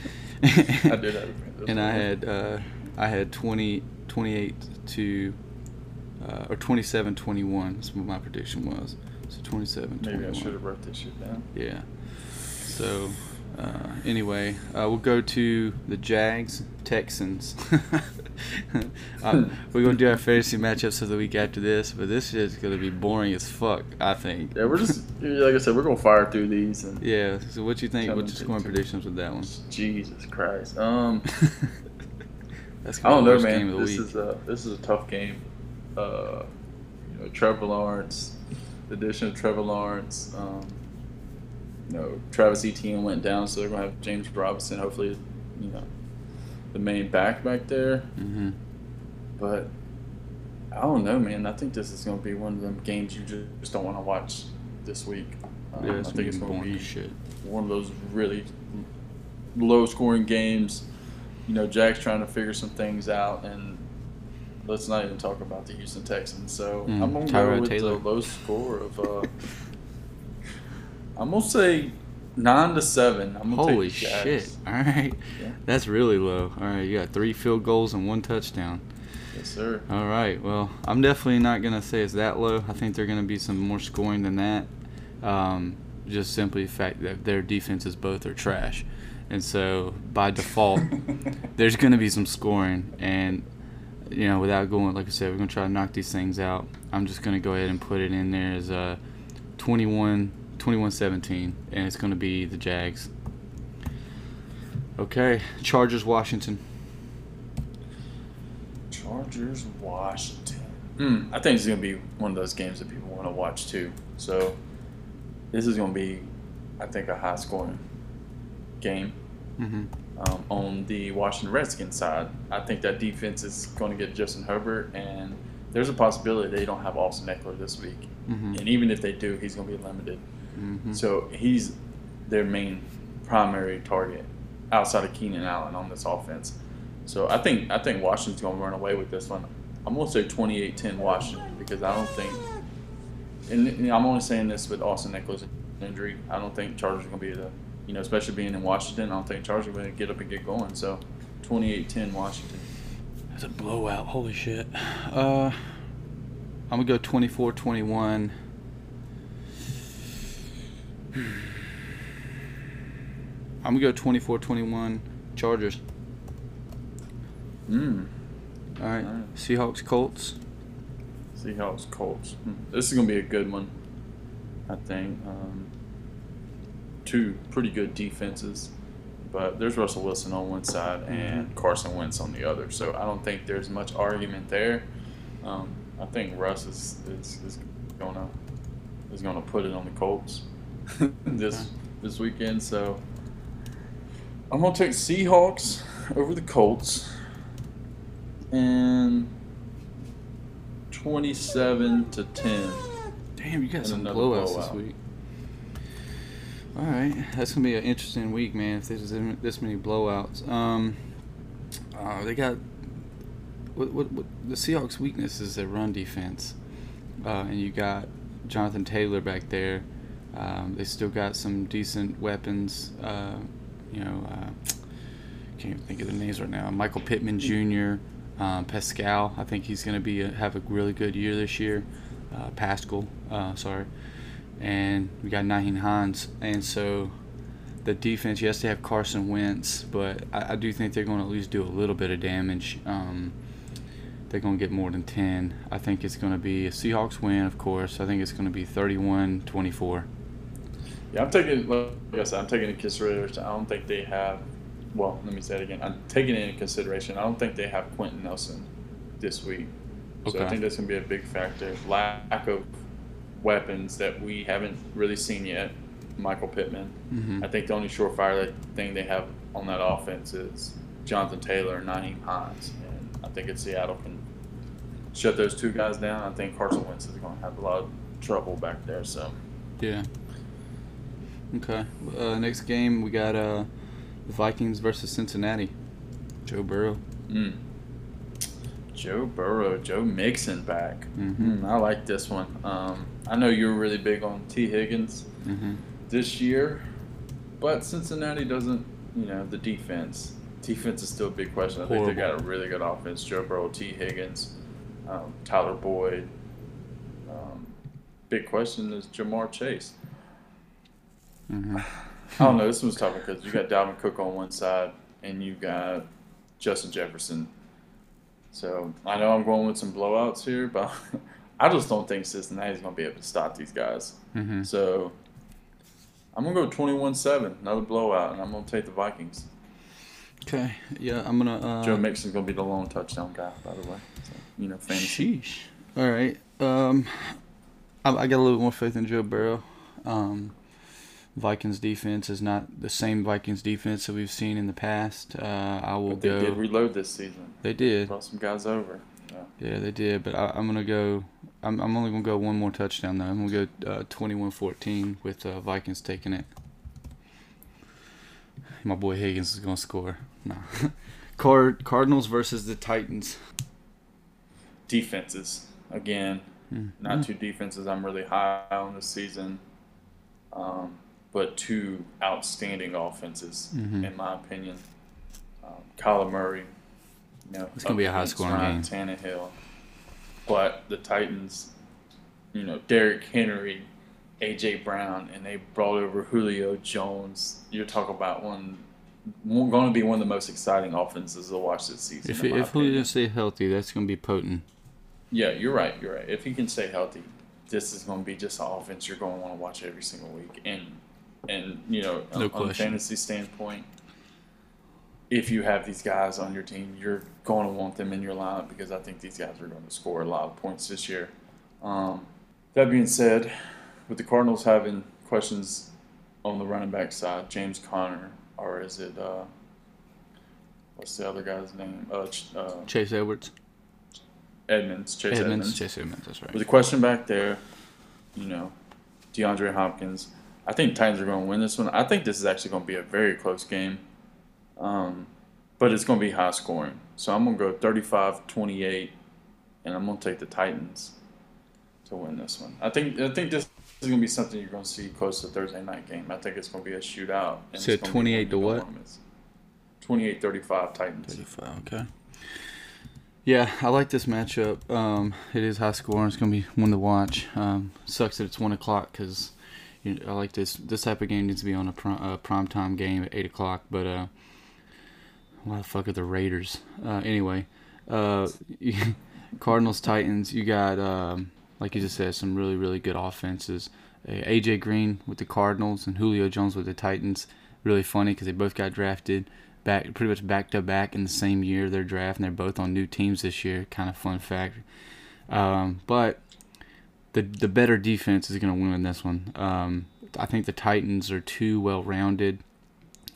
I did have the Panthers
and I had uh, I had 20, 28 to uh, or 27 21. That's what my prediction was. So 27
Maybe I should have wrote this shit down.
Yeah. So Uh, anyway, uh, we'll go to the Jags Texans. uh, we're gonna do our fantasy matchups of the week after this, but this is gonna be boring as fuck. I think.
Yeah, we're just like I said, we're gonna fire through these and
Yeah. So what you think? What's your scoring predictions with that one?
Jesus Christ. Um,
That's
I don't know, man.
game of the
This
week.
is a this is a tough game. Uh, you know, Trevor Lawrence, the addition of Trevor Lawrence. Um, you know, Travis Etienne went down, so they're gonna have James Robinson. Hopefully, you know, the main back back there.
hmm
But I don't know, man. I think this is gonna be one of them games you just don't want to watch this week. Um,
Yeah,
I think it's
gonna
gonna
be boring
be
as shit.
one of those really low scoring games. You know, Jack's trying to figure some things out, and let's not even talk about the Houston Texans. So
Mm,
I'm gonna
Tyrod
go with
Taylor.
the low score of. Uh, I'm gonna say nine to seven. I'm gonna
Holy
take
shit! All right,
Yeah.
that's really low. All right, you got three field goals and one touchdown.
Yes, sir.
All right. Well, I'm definitely not gonna say it's that low. I think they're gonna be some more scoring than that. Um, just simply the fact that their defenses both are trash, and so by default, there's gonna be some scoring. And you know, without going, like I said, we're gonna try to knock these things out. I'm just gonna go ahead and put it in there as a 21, 21-17, and it's gonna be the Jags. Okay, Chargers, Washington.
Chargers, Washington. Hmm, I think it's gonna be one of those games that people want to watch too. So this is gonna be, I think, a high scoring game.
Mm-hmm.
Um, on the Washington Redskins side, I think that defense is going to get Justin Herbert, and there's a possibility they don't have Austin Ekeler this week.
Mm-hmm.
And even if they do, he's going to be limited.
Mm-hmm.
So he's their main primary target outside of Keenan Allen on this offense. So I think I think Washington's going to run away with this one. I'm going to say 28-10 Washington because I don't think, and, and I'm only saying this with Austin Ekeler's injury. I don't think Chargers are going to be the, you know, especially being in Washington. I don't think Chargers are going to get up and get going. So 28-10 Washington.
That's a blowout. Holy shit. Uh, I'm going to go 24 21. I'm going to go 24 21 Chargers.
Mm.
All right.
Alright.
Seahawks, Colts.
Seahawks, Colts. Hmm. This is going to be a good one, I think. Um, two pretty good defenses, but there's Russell Wilson on one side and Carson Wentz on the other. So I don't think there's much argument there. Um, I think Russ is, is, is gonna is gonna put it on the Colts this this weekend. So I'm gonna take Seahawks over the Colts and 27 to 10.
Damn, you got some blowouts this week. All right, that's gonna be an interesting week, man. If there's this many blowouts, um, uh, they got what, what, what the Seahawks' weakness is their run defense, uh, and you got Jonathan Taylor back there. Um, they still got some decent weapons. Uh, you know, uh, can't even think of the names right now. Michael Pittman Jr., um, Pascal. I think he's going to be a, have a really good year this year. Uh, Pascal, uh, sorry, and we got Nyheim Hines, and so the defense. Yes, they have Carson Wentz, but I, I do think they're going to at least do a little bit of damage. Um, they're going to get more than 10. I think it's going to be a Seahawks win, of course. I think it's going to be 31 24.
Yeah, I'm taking. Like I said, I'm taking into consideration. I don't think they have. Well, let me say it again. I'm taking it into consideration. I don't think they have Quenton Nelson this week. okay. So I think that's going to be a big factor. Lack of weapons that we haven't really seen yet. Michael Pittman.
Mhm.
I think the only surefire thing they have on that offense is Jonathan Taylor and Nyheim Hines. And I think if Seattle can shut those two guys down, I think Carson Wentz is going to have a lot of trouble back there. So.
Yeah. Okay. Uh, next game, we got uh, the Vikings versus Cincinnati. Joe Burrow.
Mm. Joe Burrow, Joe Mixon back.
Mhm.
Mm, I like this one. Um, I know you were really big on Tee Higgins
Mm-hmm.
this year, but Cincinnati doesn't. You know the defense. Defense is still a big question. I think they got a really good offense. Joe Burrow, Tee Higgins, um, Tyler Boyd. Um, big question is Ja'Marr Chase.
Mm-hmm.
I don't know. This one's tough because you got Dalvin Cook on one side and you got Justin Jefferson. So I know I'm going with some blowouts here, but I just don't think Cincinnati's going to be able to stop these guys.
Mm-hmm.
So I'm going to go 21 7, another blowout, and I'm going to take the Vikings.
Okay. Yeah, I'm gonna. Uh,
Joe Mixon's going to be the lone touchdown guy, by the way. So, you know, fantasy.
Sheesh. All right. Um, I, I got a little more faith in Joe Burrow. Um, Vikings defense is not the same Vikings defense that we've seen in the past. Uh, I will
But they
go.
did reload this season.
they did.
Brought some guys over. Yeah.
Yeah, they did. But I, I'm gonna go. I'm, I'm only gonna go one more touchdown though. I'm gonna go uh, 21-14 with uh, Vikings taking it. My boy Higgins is gonna score. No. Card Cardinals versus the Titans.
defenses again.
Mm.
Not two defenses I'm really high on this season, um, but two outstanding offenses
Mhm.
in my opinion. Um, Kyler Murray, you know,
It's gonna be a high-scoring
Ryan Tannehill, but the Titans, you know, Derrick Henry, AJ Brown, and they brought over Julio Jones. You're talking about one. Going to be one of the most exciting offenses to watch this season.
If if Julio stay healthy, that's gonna be potent.
Yeah, you're right. You're right. If he can stay healthy, this is going to be just an offense you're going to want to watch every single week. And and you know,
No
on, on a fantasy standpoint, if you have these guys on your team, you're going to want them in your lineup because I think these guys are going to score a lot of points this year. Um, that being said, with the Cardinals having questions on the running back side, James Conner, or is it uh, what's the other guy's name? Uh, uh,
Chase Edwards.
Edmonds, Chase
Edmonds.
Edmonds.
Chase Edmonds. That's right.
With a question back there, you know, DeAndre Hopkins. I think Titans are going to win this one. I think this is actually going to be a very close game. Um, but it's going to be high scoring. So I'm going to go 35 28, and I'm going to take the Titans to win this one. I think I think this is going to be something you're going to see close to Thursday night game. I think it's going to be a shootout. and
So
it's
28 to what?
28 35 Titans.
35. Okay. Yeah, I like this matchup. Um, it is high scoring. It's gonna be one to watch. Um, sucks that it's one o'clock because you I like this. This type of game needs to be on a prime, uh, prime time game at eight o'clock. But uh, why the fuck are the Raiders? Uh, anyway, uh, Cardinals Titans. You got um, like you just said, some really really good offenses. Uh, AJ Green with the Cardinals and Julio Jones with the Titans. Really funny because they both got drafted back pretty much back to back in the same year their draft, and they're both on new teams this year. Kind of fun fact. Um, but the the better defense is going to win in this one. Um, I think the Titans are too well rounded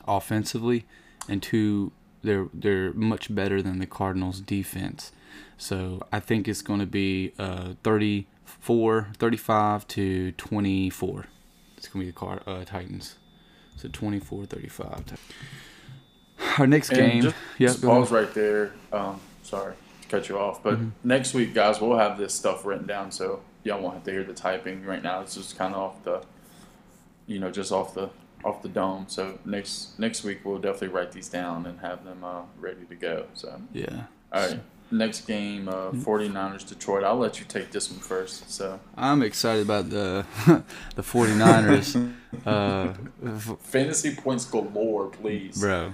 offensively, and too they're they're much better than the Cardinals defense. So I think it's going to be uh, 34, 35 to 24. It's going to be the Card, uh, Titans. So 24, 35. Our next
And
game.
Just,
yeah,
just
go ahead.
right there. Um, sorry to cut you off, but next week, guys, we'll have this stuff written down, so y'all won't have to hear the typing right now. It's just kind of off the, you know, just off the off the dome. So next next week, we'll definitely write these down and have them uh, ready to go. So
Yeah.
all right, next game, uh, 49ers Detroit. I'll let you take this one first. So
I'm excited about the the 49ers. uh,
fantasy points galore, please.
bro,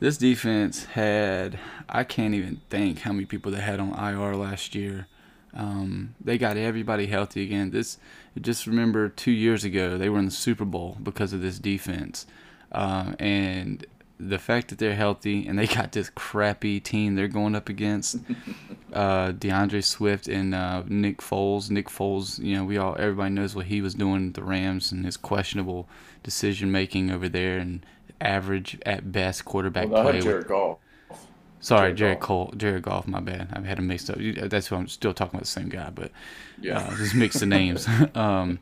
this defense had I can't even think how many people they had on IR last year. Um, they got everybody healthy again. This just remember two years ago they were in the Super Bowl because of this defense, uh, and the fact that they're healthy and they got this crappy team they're going up against. uh, D'Andre Swift and uh, Nick Foles. Nick Foles, you know, we all everybody knows what he was doing the Rams and his questionable decision making over there and average at best quarterback
Well,
play. with-
Jared Goff.
Sorry,
Jared
Jared. Cole, Jared Goff. My bad. I've had him mixed up. That's why I'm still talking about the same guy, but
Yeah.
uh, just mix the names. um,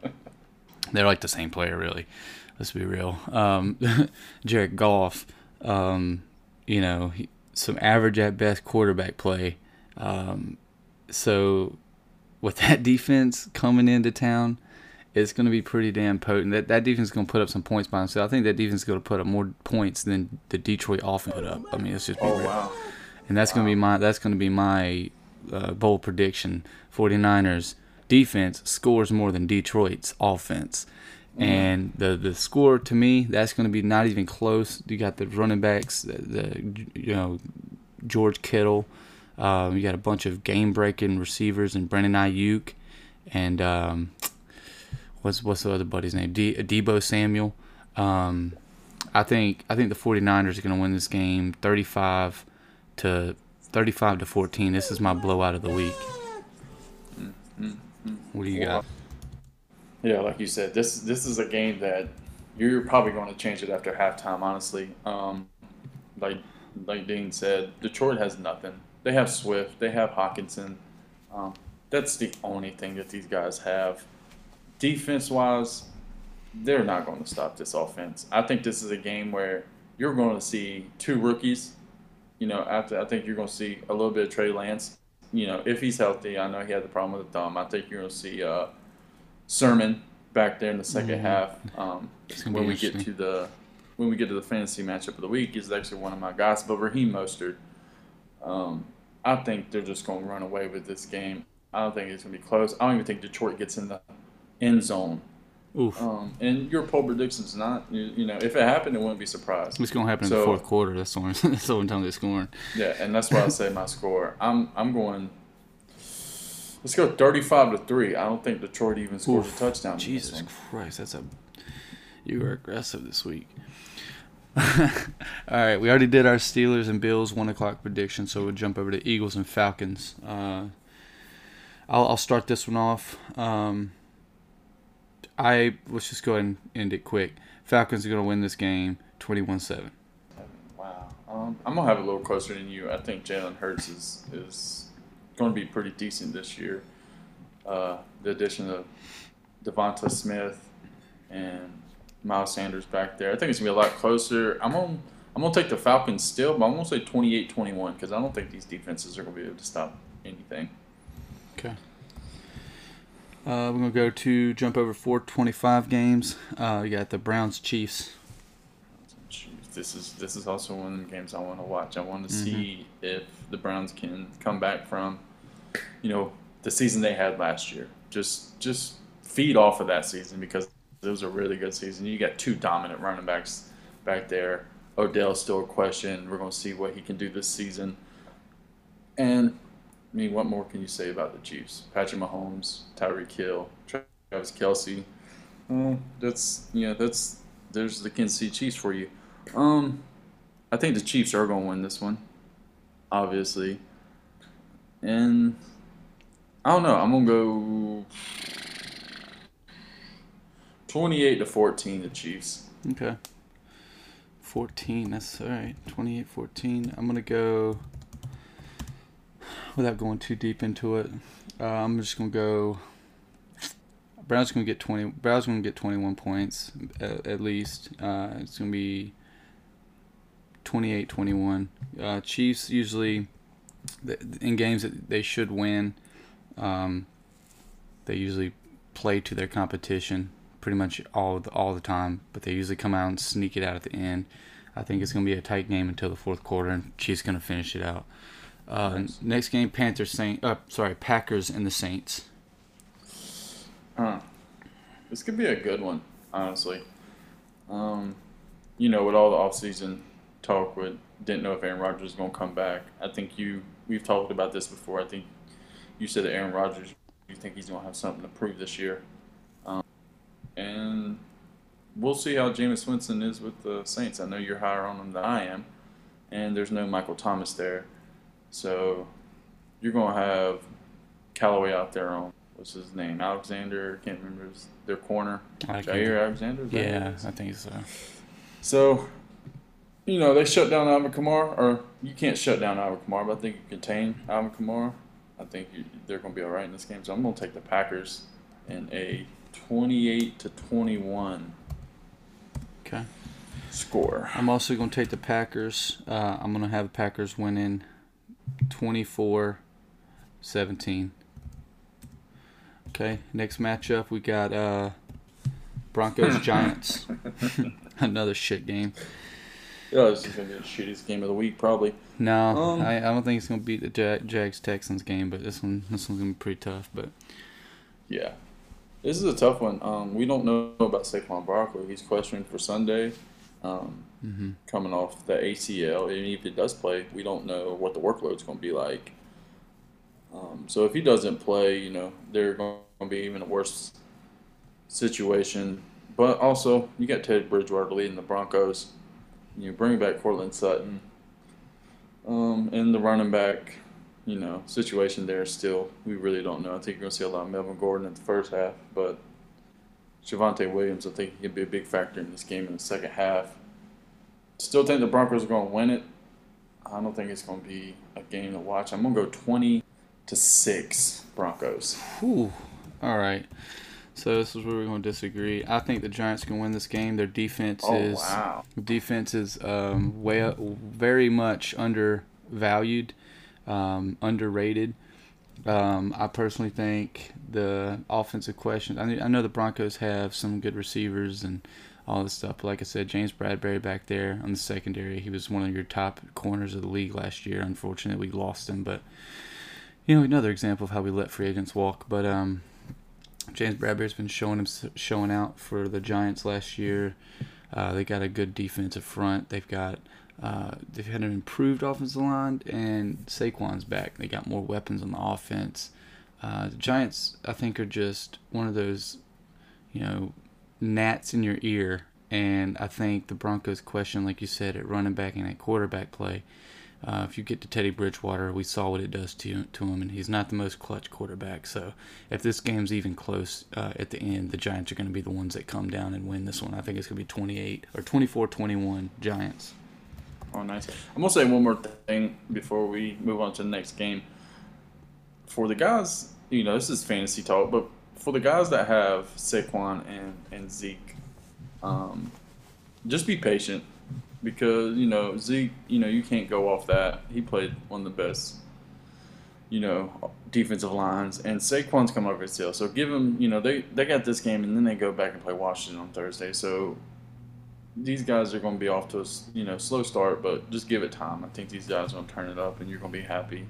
they're like the same player, really. Let's be real. Um, Jared Goff, um, you know, he, some average at best quarterback play. Um, so with that defense coming into town, it's going to be pretty damn potent. That that defense is going to put up some points by himself. I think that defense is going to put up more points than the Detroit offense put up. I mean, it's just be
Oh
real
wow.
And that's gonna be my that's gonna be my uh, bold prediction. 49ers defense scores more than Detroit's offense, And the the score to me, that's going to be not even close. You got the running backs, the, the you know George Kittle. Um, you got a bunch of game breaking receivers and Brandon Aiyuk, and um, what's what's the other buddy's name? D- Deebo Samuel. Um, I think I think the 49ers are going to win this game 35 to 35 to 14. This is my blowout of the week. What do you got?
Yeah, like you said, this this is a game that you're probably going to change it after halftime. Honestly, um, like like Dean said, Detroit has nothing. They have Swift, they have Hockenson. Um, that's the only thing that these guys have. Defense wise, they're not going to stop this offense. I think this is a game where you're going to see two rookies. You know, after I think you're going to see a little bit of Trey Lance. You know, if he's healthy, I know he had the problem with the thumb. I think you're going to see uh, Sermon back there in the 2nd
Mhm.
half. Um, when we get to the when we get to the fantasy matchup of the week, is actually one of my guys. But Raheem Mostert, um, I think they're just going to run away with this game. I don't think it's going to be close. I don't even think Detroit gets in the end zone.
Oof.
Um, and your poll prediction's not, you, you know, if it happened, it wouldn't be surprised.
It's going to happen in the fourth quarter. That's the only, that's the only time they're scoring.
Yeah, and that's why I say my score. I'm I'm going. Let's go 35 to three. I don't think Detroit even scores
Oof.
a touchdown.
Jesus. Christ, that's a you were aggressive this week. All right, we already did our Steelers and Bills one o'clock prediction, so we'll jump over to Eagles and Falcons. Uh, I'll, I'll start this one off. Um, I let's just go ahead and end it quick. Falcons are going to win this game, twenty-one-seven.
Wow. Um, I'm gonna have a little closer than you. I think Jalen Hurts is is going to be pretty decent this year. Uh, the addition of Devonta Smith and Miles Sanders back there, I think it's gonna be a lot closer. I'm gonna I'm gonna take the Falcons still, but I'm gonna say 28-21 because I don't think these defenses are gonna be able to stop anything.
Okay. Uh, we're gonna go to jump over four twenty-five games. Uh, you got the Browns Chiefs.
This is this is also one of the games I want to watch. I want to
Mm-hmm.
see if the Browns can come back from, you know, the season they had last year. Just just feed off of that season because it was a really good season. You got two dominant running backs back there. Odell's still a question. We're going to see what he can do this season. And I mean, what more can you say about the Chiefs? Patrick Mahomes, Tyreek Hill, Travis Kelce. Um, that's yeah, that's there's the Kansas City Chiefs for you. Um, I think the Chiefs are going to win this one, obviously. And I don't know. I'm gonna go twenty-eight to fourteen. The Chiefs.
Okay. 14, that's all right. 28 14. I'm to go, without going too deep into it, uh, I'm just to go. Browns to get 20. Browns to get 21 points at, at least. Uh, it's going to be 28 21. Uh, Chiefs usually, in games that they should win, um, they usually play to their competition pretty much all the, all the time, but they usually come out and sneak it out at the end. I think it's going to be a tight game until the fourth quarter, and Chiefs going to finish it out. Uh,
Nice.
Next game, Panthers Saint. Uh, sorry, Packers and the Saints.
Huh. This could be a good one, honestly. Um, you know, with all the offseason talk, with didn't know if Aaron Rodgers was going to come back. I think you we've talked about this before. I think you said that Aaron Rodgers, you think he's going to have something to prove this year, um, and we'll see how Jameis Winston is with the Saints. I know you're higher on him than I am, and there's no Michael Thomas there, so you're going to have Callaway out there on what's his name, Alexander. Can't remember his, their corner, Jaire Alexander. is that who it
Yeah. I think so.
So, you know, they shut down Alvin Kamara, or you can't shut down Alvin Kamara, but I think you contain Alvin Kamara. I think you, they're going to be all right in this game. So I'm going to take the Packers in a 28 to 21
Okay.
score.
I'm also going to take the Packers. Uh, I'm going to have the Packers winning 24 17. Okay, next matchup we got uh, Broncos Giants. Another shit game.
Yeah, this is going to be the shittiest game of the week, probably.
No,
Um,
I, I don't think it's going to beat the Jag- Jags Texans game, but this one this one's going to be pretty tough. But
Yeah. This is a tough one. Um, we don't know about Saquon Barkley. He's questioned for Sunday, um,
Mm-hmm.
coming off the ACL. And if he does play, we don't know what the workload's going to be like. Um, so if he doesn't play, you know, they're going to be even a worse situation. But also, you got Ted Bridgewater leading the Broncos. You bring back Courtland Sutton. Um, and the running back, you know, situation there still, we really don't know. I think you're going to see a lot of Melvin Gordon in the first half, but Javonte Williams, I think he can be a big factor in this game in the second half. Still think the Broncos are going to win it. I don't think it's going to be a game to watch. I'm going to go 20 to 6 Broncos.
Whew. All right. So this is where we're going to disagree. I think the Giants can win this game. Their defense
Oh,
is
wow.
defense is um, way very much undervalued, um, underrated. Um, I personally think the offensive questions. I know the Broncos have some good receivers and all this stuff. Like I said, James Bradberry back there on the secondary, he was one of your top corners of the league last year. Unfortunately, we lost him, but you know another example of how we let free agents walk. But um, James Bradberry's been showing him showing out for the Giants last year. Uh, they got a good defensive front. They've got uh, they've had an improved offensive line, and Saquon's back. They got more weapons on the offense. Uh, the Giants, I think, are just one of those, you know, gnats in your ear. And I think the Broncos' question, like you said, at running back and at quarterback play. Uh, if you get to Teddy Bridgewater, we saw what it does to to him, and he's not the most clutch quarterback. So, if this game's even close uh, at the end, the Giants are going to be the ones that come down and win this one. I think it's going to be 28 or 24-21 Giants.
Oh, nice. I'm gonna say one more thing before we move on to the next game. For the guys, you know, this is fantasy talk, but for the guys that have Saquon and and Zeke, um, just be patient because you know Zeke, you know, you can't go off that. He played one of the best, you know, defensive lines, and Saquon's come over heel. So give him, you know, they they got this game, and then they go back and play Washington on Thursday. So these guys are going to be off to a you know slow start, but just give it time. I think these guys are going to turn it up, and you're going to be happy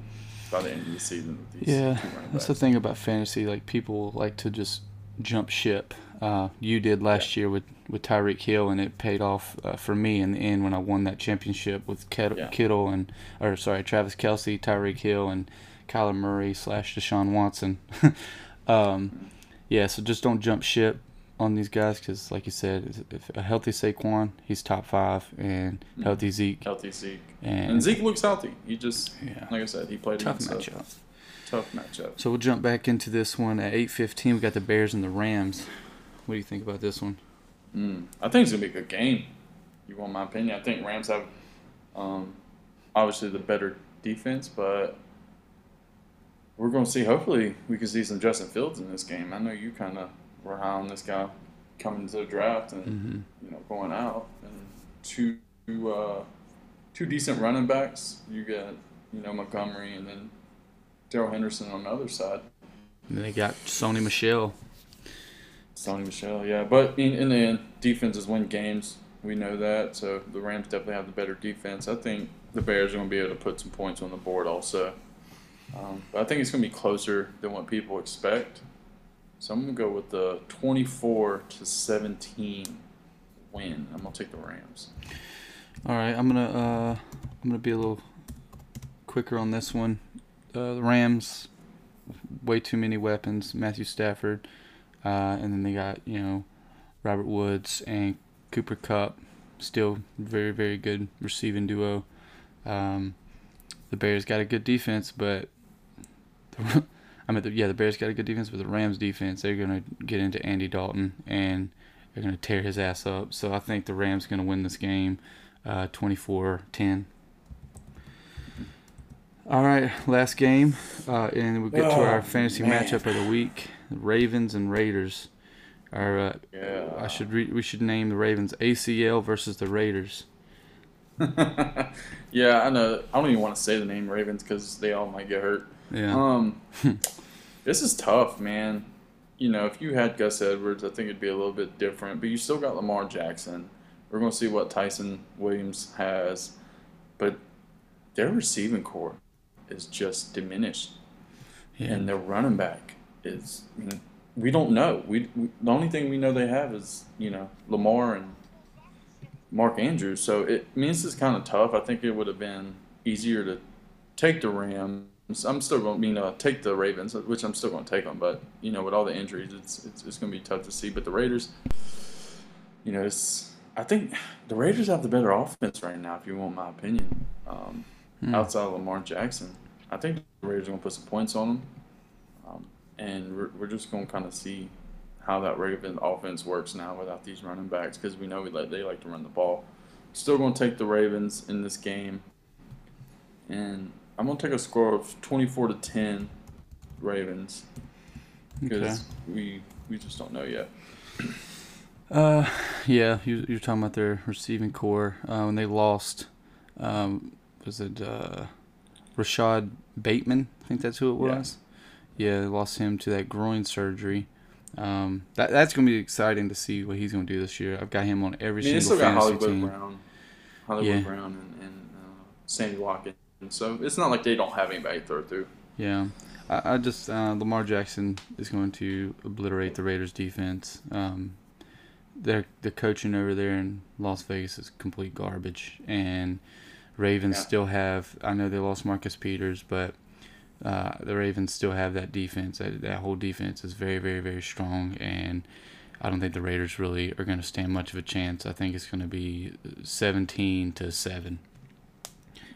by the end of the season with these
Yeah, that's the thing about fantasy. Like people like to just jump ship. Uh, you did last year with with Tyreek Hill, and it paid off uh, for me in the end when I won that championship with Ket-
Yeah.
Kittle and or sorry Travis Kelce, Tyreek Hill, and Kyler Murray slash Deshaun Watson. um, yeah, so just don't jump ship on these guys because, like you said, if a healthy Saquon, he's top five, and healthy Zeke,
Healthy Zeke,
and,
and Zeke looks healthy. He just,
Yeah.
like I said, he played a
tough
against a
matchup.
tough matchup.
So we'll jump back into this one at 8:15. We got the Bears and the Rams. What do you think about this one?
Mm. I think it's gonna be a good game. You want my opinion? I think Rams have, um, obviously the better defense, but we're gonna see. Hopefully, we can see some Justin Fields in this game. I know you kind of were high on this guy coming to the draft and
Mm-hmm.
you know going out and two uh, two decent running backs. You got you know Montgomery and then Darrell Henderson on the other side.
And then they got Sony Michel.
Sony Michel, yeah. But in, in the end, defenses win games. We know that. So the Rams definitely have the better defense. I think the Bears are going to be able to put some points on the board also. Um, but I think it's going to be closer than what people expect. So I'm to go with the 24 to 17 win. I'm to take the Rams.
All right, I'm gonna uh, I'm gonna be a little quicker on this one. Uh, the Rams, way too many weapons. Matthew Stafford, uh, and then they got you know Robert Woods and Cooper Kupp, still very very good receiving duo. Um, the Bears got a good defense, but I mean, the, yeah, the Bears got a good defense, but the Rams defense they're gonna get into Andy Dalton and they're gonna tear his ass up. So I think the Rams are gonna win this game, uh, 24-10. All right, last game, uh, and we get to our
Oh,
fantasy
man.
matchup of the week: Ravens and Raiders. Our, uh,
Yeah.
I should re- we should name the Ravens ACL versus the Raiders.
yeah, I know. I don't even want to say the name Ravens because they all might get hurt.
Yeah,
Um, this is tough, man. You know, if you had Gus Edwards, I think it'd be a little bit different. But you still got Lamar Jackson. We're going to see what Ty'Son Williams has, but their receiving core is just diminished,
yeah.
and their running back is. I mean, we don't know. We, we, the only thing we know they have is you know Lamar and Mark Andrews. So it I mean this is kind of tough. I think it would have been easier to take the Rams. I'm still going to you know take the Ravens, which I'm still going to take them. But you know with all the injuries, it's it's, it's going to be tough to see. But the Raiders, you know, it's I think the Raiders have the better offense right now. If you want my opinion, um, hmm. outside of Lamar Jackson, I think the Raiders are going to put some points on them. Um, and we're, we're just going to kind of see how that Raven offense works now without these running backs because we know we like, they like to run the ball. Still going to take the Ravens in this game, and I'm going to take a score of 24 to 10 Ravens because okay. we we just don't know yet.
Uh, yeah, you, you're talking about their receiving corps uh, when they lost. Um, was it uh, Rashod Bateman? I think that's who it was. Yeah, yeah they lost him to that groin surgery. Um, that that's gonna be exciting to see what he's gonna do this year. I've got him on every I mean, single fantasy
Hollywood
team.
Brown, Hollywood yeah. Brown, and, and uh, Sammy Watkins. So it's not like they don't have anybody to throw through.
Yeah, I, I just uh, Lamar Jackson is going to obliterate the Raiders' defense. Um, their the coaching over there in Las Vegas is complete garbage, and Ravens yeah. still have. I know they lost Marcus Peters, but uh, the Ravens still have that defense. That, that whole defense is very, very, very strong, and I don't think the Raiders really are going to stand much of a chance. I think it's going to be 17 to seven,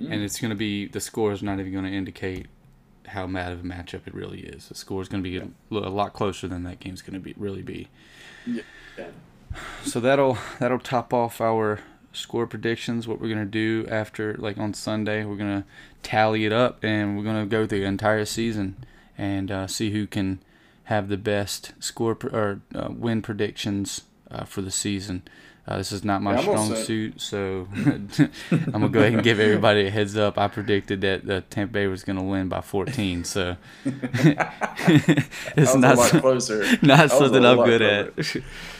mm. and it's going to be the score is not even going to indicate how mad of a matchup it really is. The score is going to be yeah. a, a, lot closer than that game's going to be really be. Yeah. So that'll that'll top off our score predictions. What we're gonna do after, like on Sunday, we're gonna tally it up and we're gonna go the entire season and uh, see who can have the best score or uh, win predictions uh, for the season. Uh, this is not my yeah, strong suit, so I'm gonna go ahead and give everybody a heads up. I predicted that the Tampa Bay was gonna win by 14, so
it's not so, closer.
Not something I'm good
at.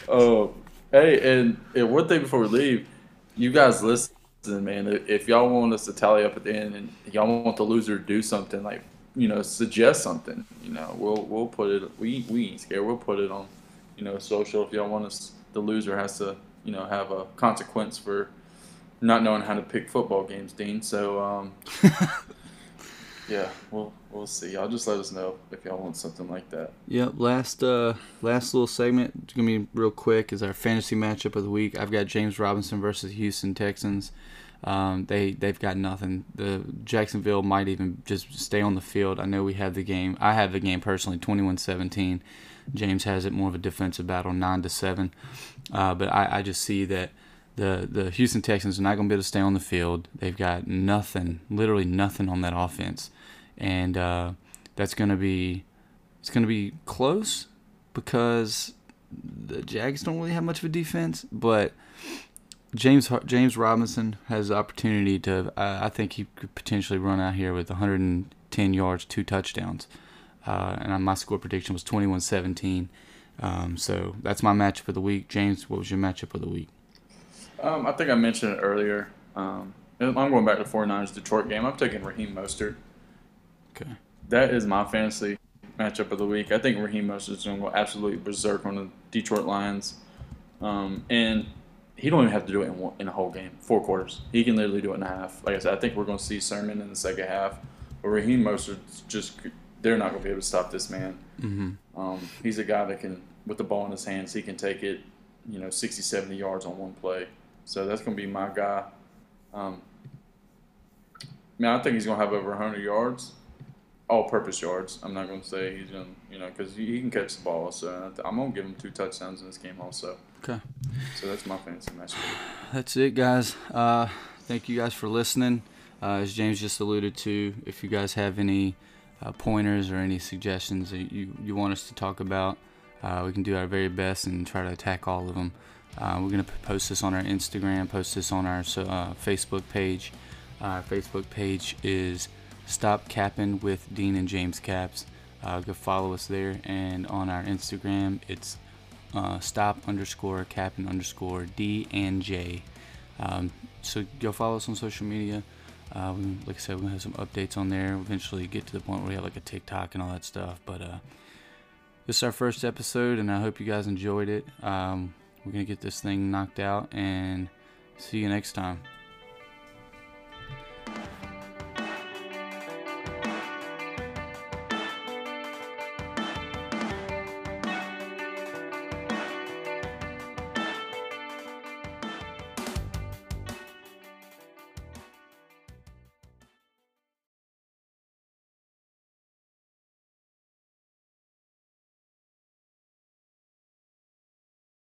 oh, hey, and, and one thing before we leave, you guys listen, man. If y'all want us to tally up at the end and y'all want the loser to do something, like you know, suggest something. You know, we'll we'll put it. We we ain't scared. We'll put it on, you know, social. If y'all want us, the loser has to, you know, have a consequence for not knowing how to pick football games, Dean. So, um, yeah, we'll we'll see. Y'all just let us know if y'all want something like that.
Yep. Last uh last little segment. It's gonna be real quick. Is our fantasy matchup of the week. I've got James Robinson versus Houston Texans. Um, they they've got nothing. The Jacksonville might even just stay on the field. I know we have the game. I have the game personally, 21-17. James has it more of a defensive battle, nine to seven. Uh, but I, I just see that the the Houston Texans are not going to be able to stay on the field. They've got nothing, literally nothing on that offense and uh, that's going to be it's going to be close because the Jags don't really have much of a defense, but James James Robinson has the opportunity to. Uh, I think he could potentially run out here with 110 yards, two touchdowns, uh, and my score prediction was 21-17. Um, so that's my matchup of the week. James, what was your matchup of the week?
Um, I think I mentioned it earlier. Um, I'm going back to 49ers Detroit game. I'm taking Raheem Mostert.
Okay.
That is my fantasy matchup of the week. I think Raheem Mostert is going to go absolutely berserk on the Detroit Lions. Um, and he don't even have to do it in, one, in a whole game, four quarters. He can literally do it in a half. Like I said, I think we're going to see Sermon in the second half. But Raheem Mostert just they're not going to be able to stop this man.
Mm-hmm.
Um, he's a guy that can, with the ball in his hands, he can take it, you know, 60, 70 yards on one play. So that's going to be my guy. Um, I mean, I think he's going to have over 100 yards all-purpose yards. I'm not going to say he's going to, you know, because he, can catch the ball. So I'm going to give him two touchdowns in this game also.
Okay.
So that's my fantasy match.
That's it, guys. Uh, thank you guys for listening. Uh, as James just alluded to, if you guys have any uh, pointers or any suggestions that you, you want us to talk about, uh, we can do our very best and try to attack all of them. Uh, we're going to post this on our Instagram, post this on our uh, Facebook page. Our Facebook page is Stop Capping with Dean and James Caps. Uh, go follow us there, and on our Instagram, it's uh, stop underscore capping underscore D and J. Um, so go follow us on social media. Uh, we, like I said, we're gonna have some updates on there. We'll eventually get to the point where we have like a TikTok and all that stuff. But uh, this is our first episode, and I hope you guys enjoyed it. Um, we're gonna get this thing knocked out, and see you next time.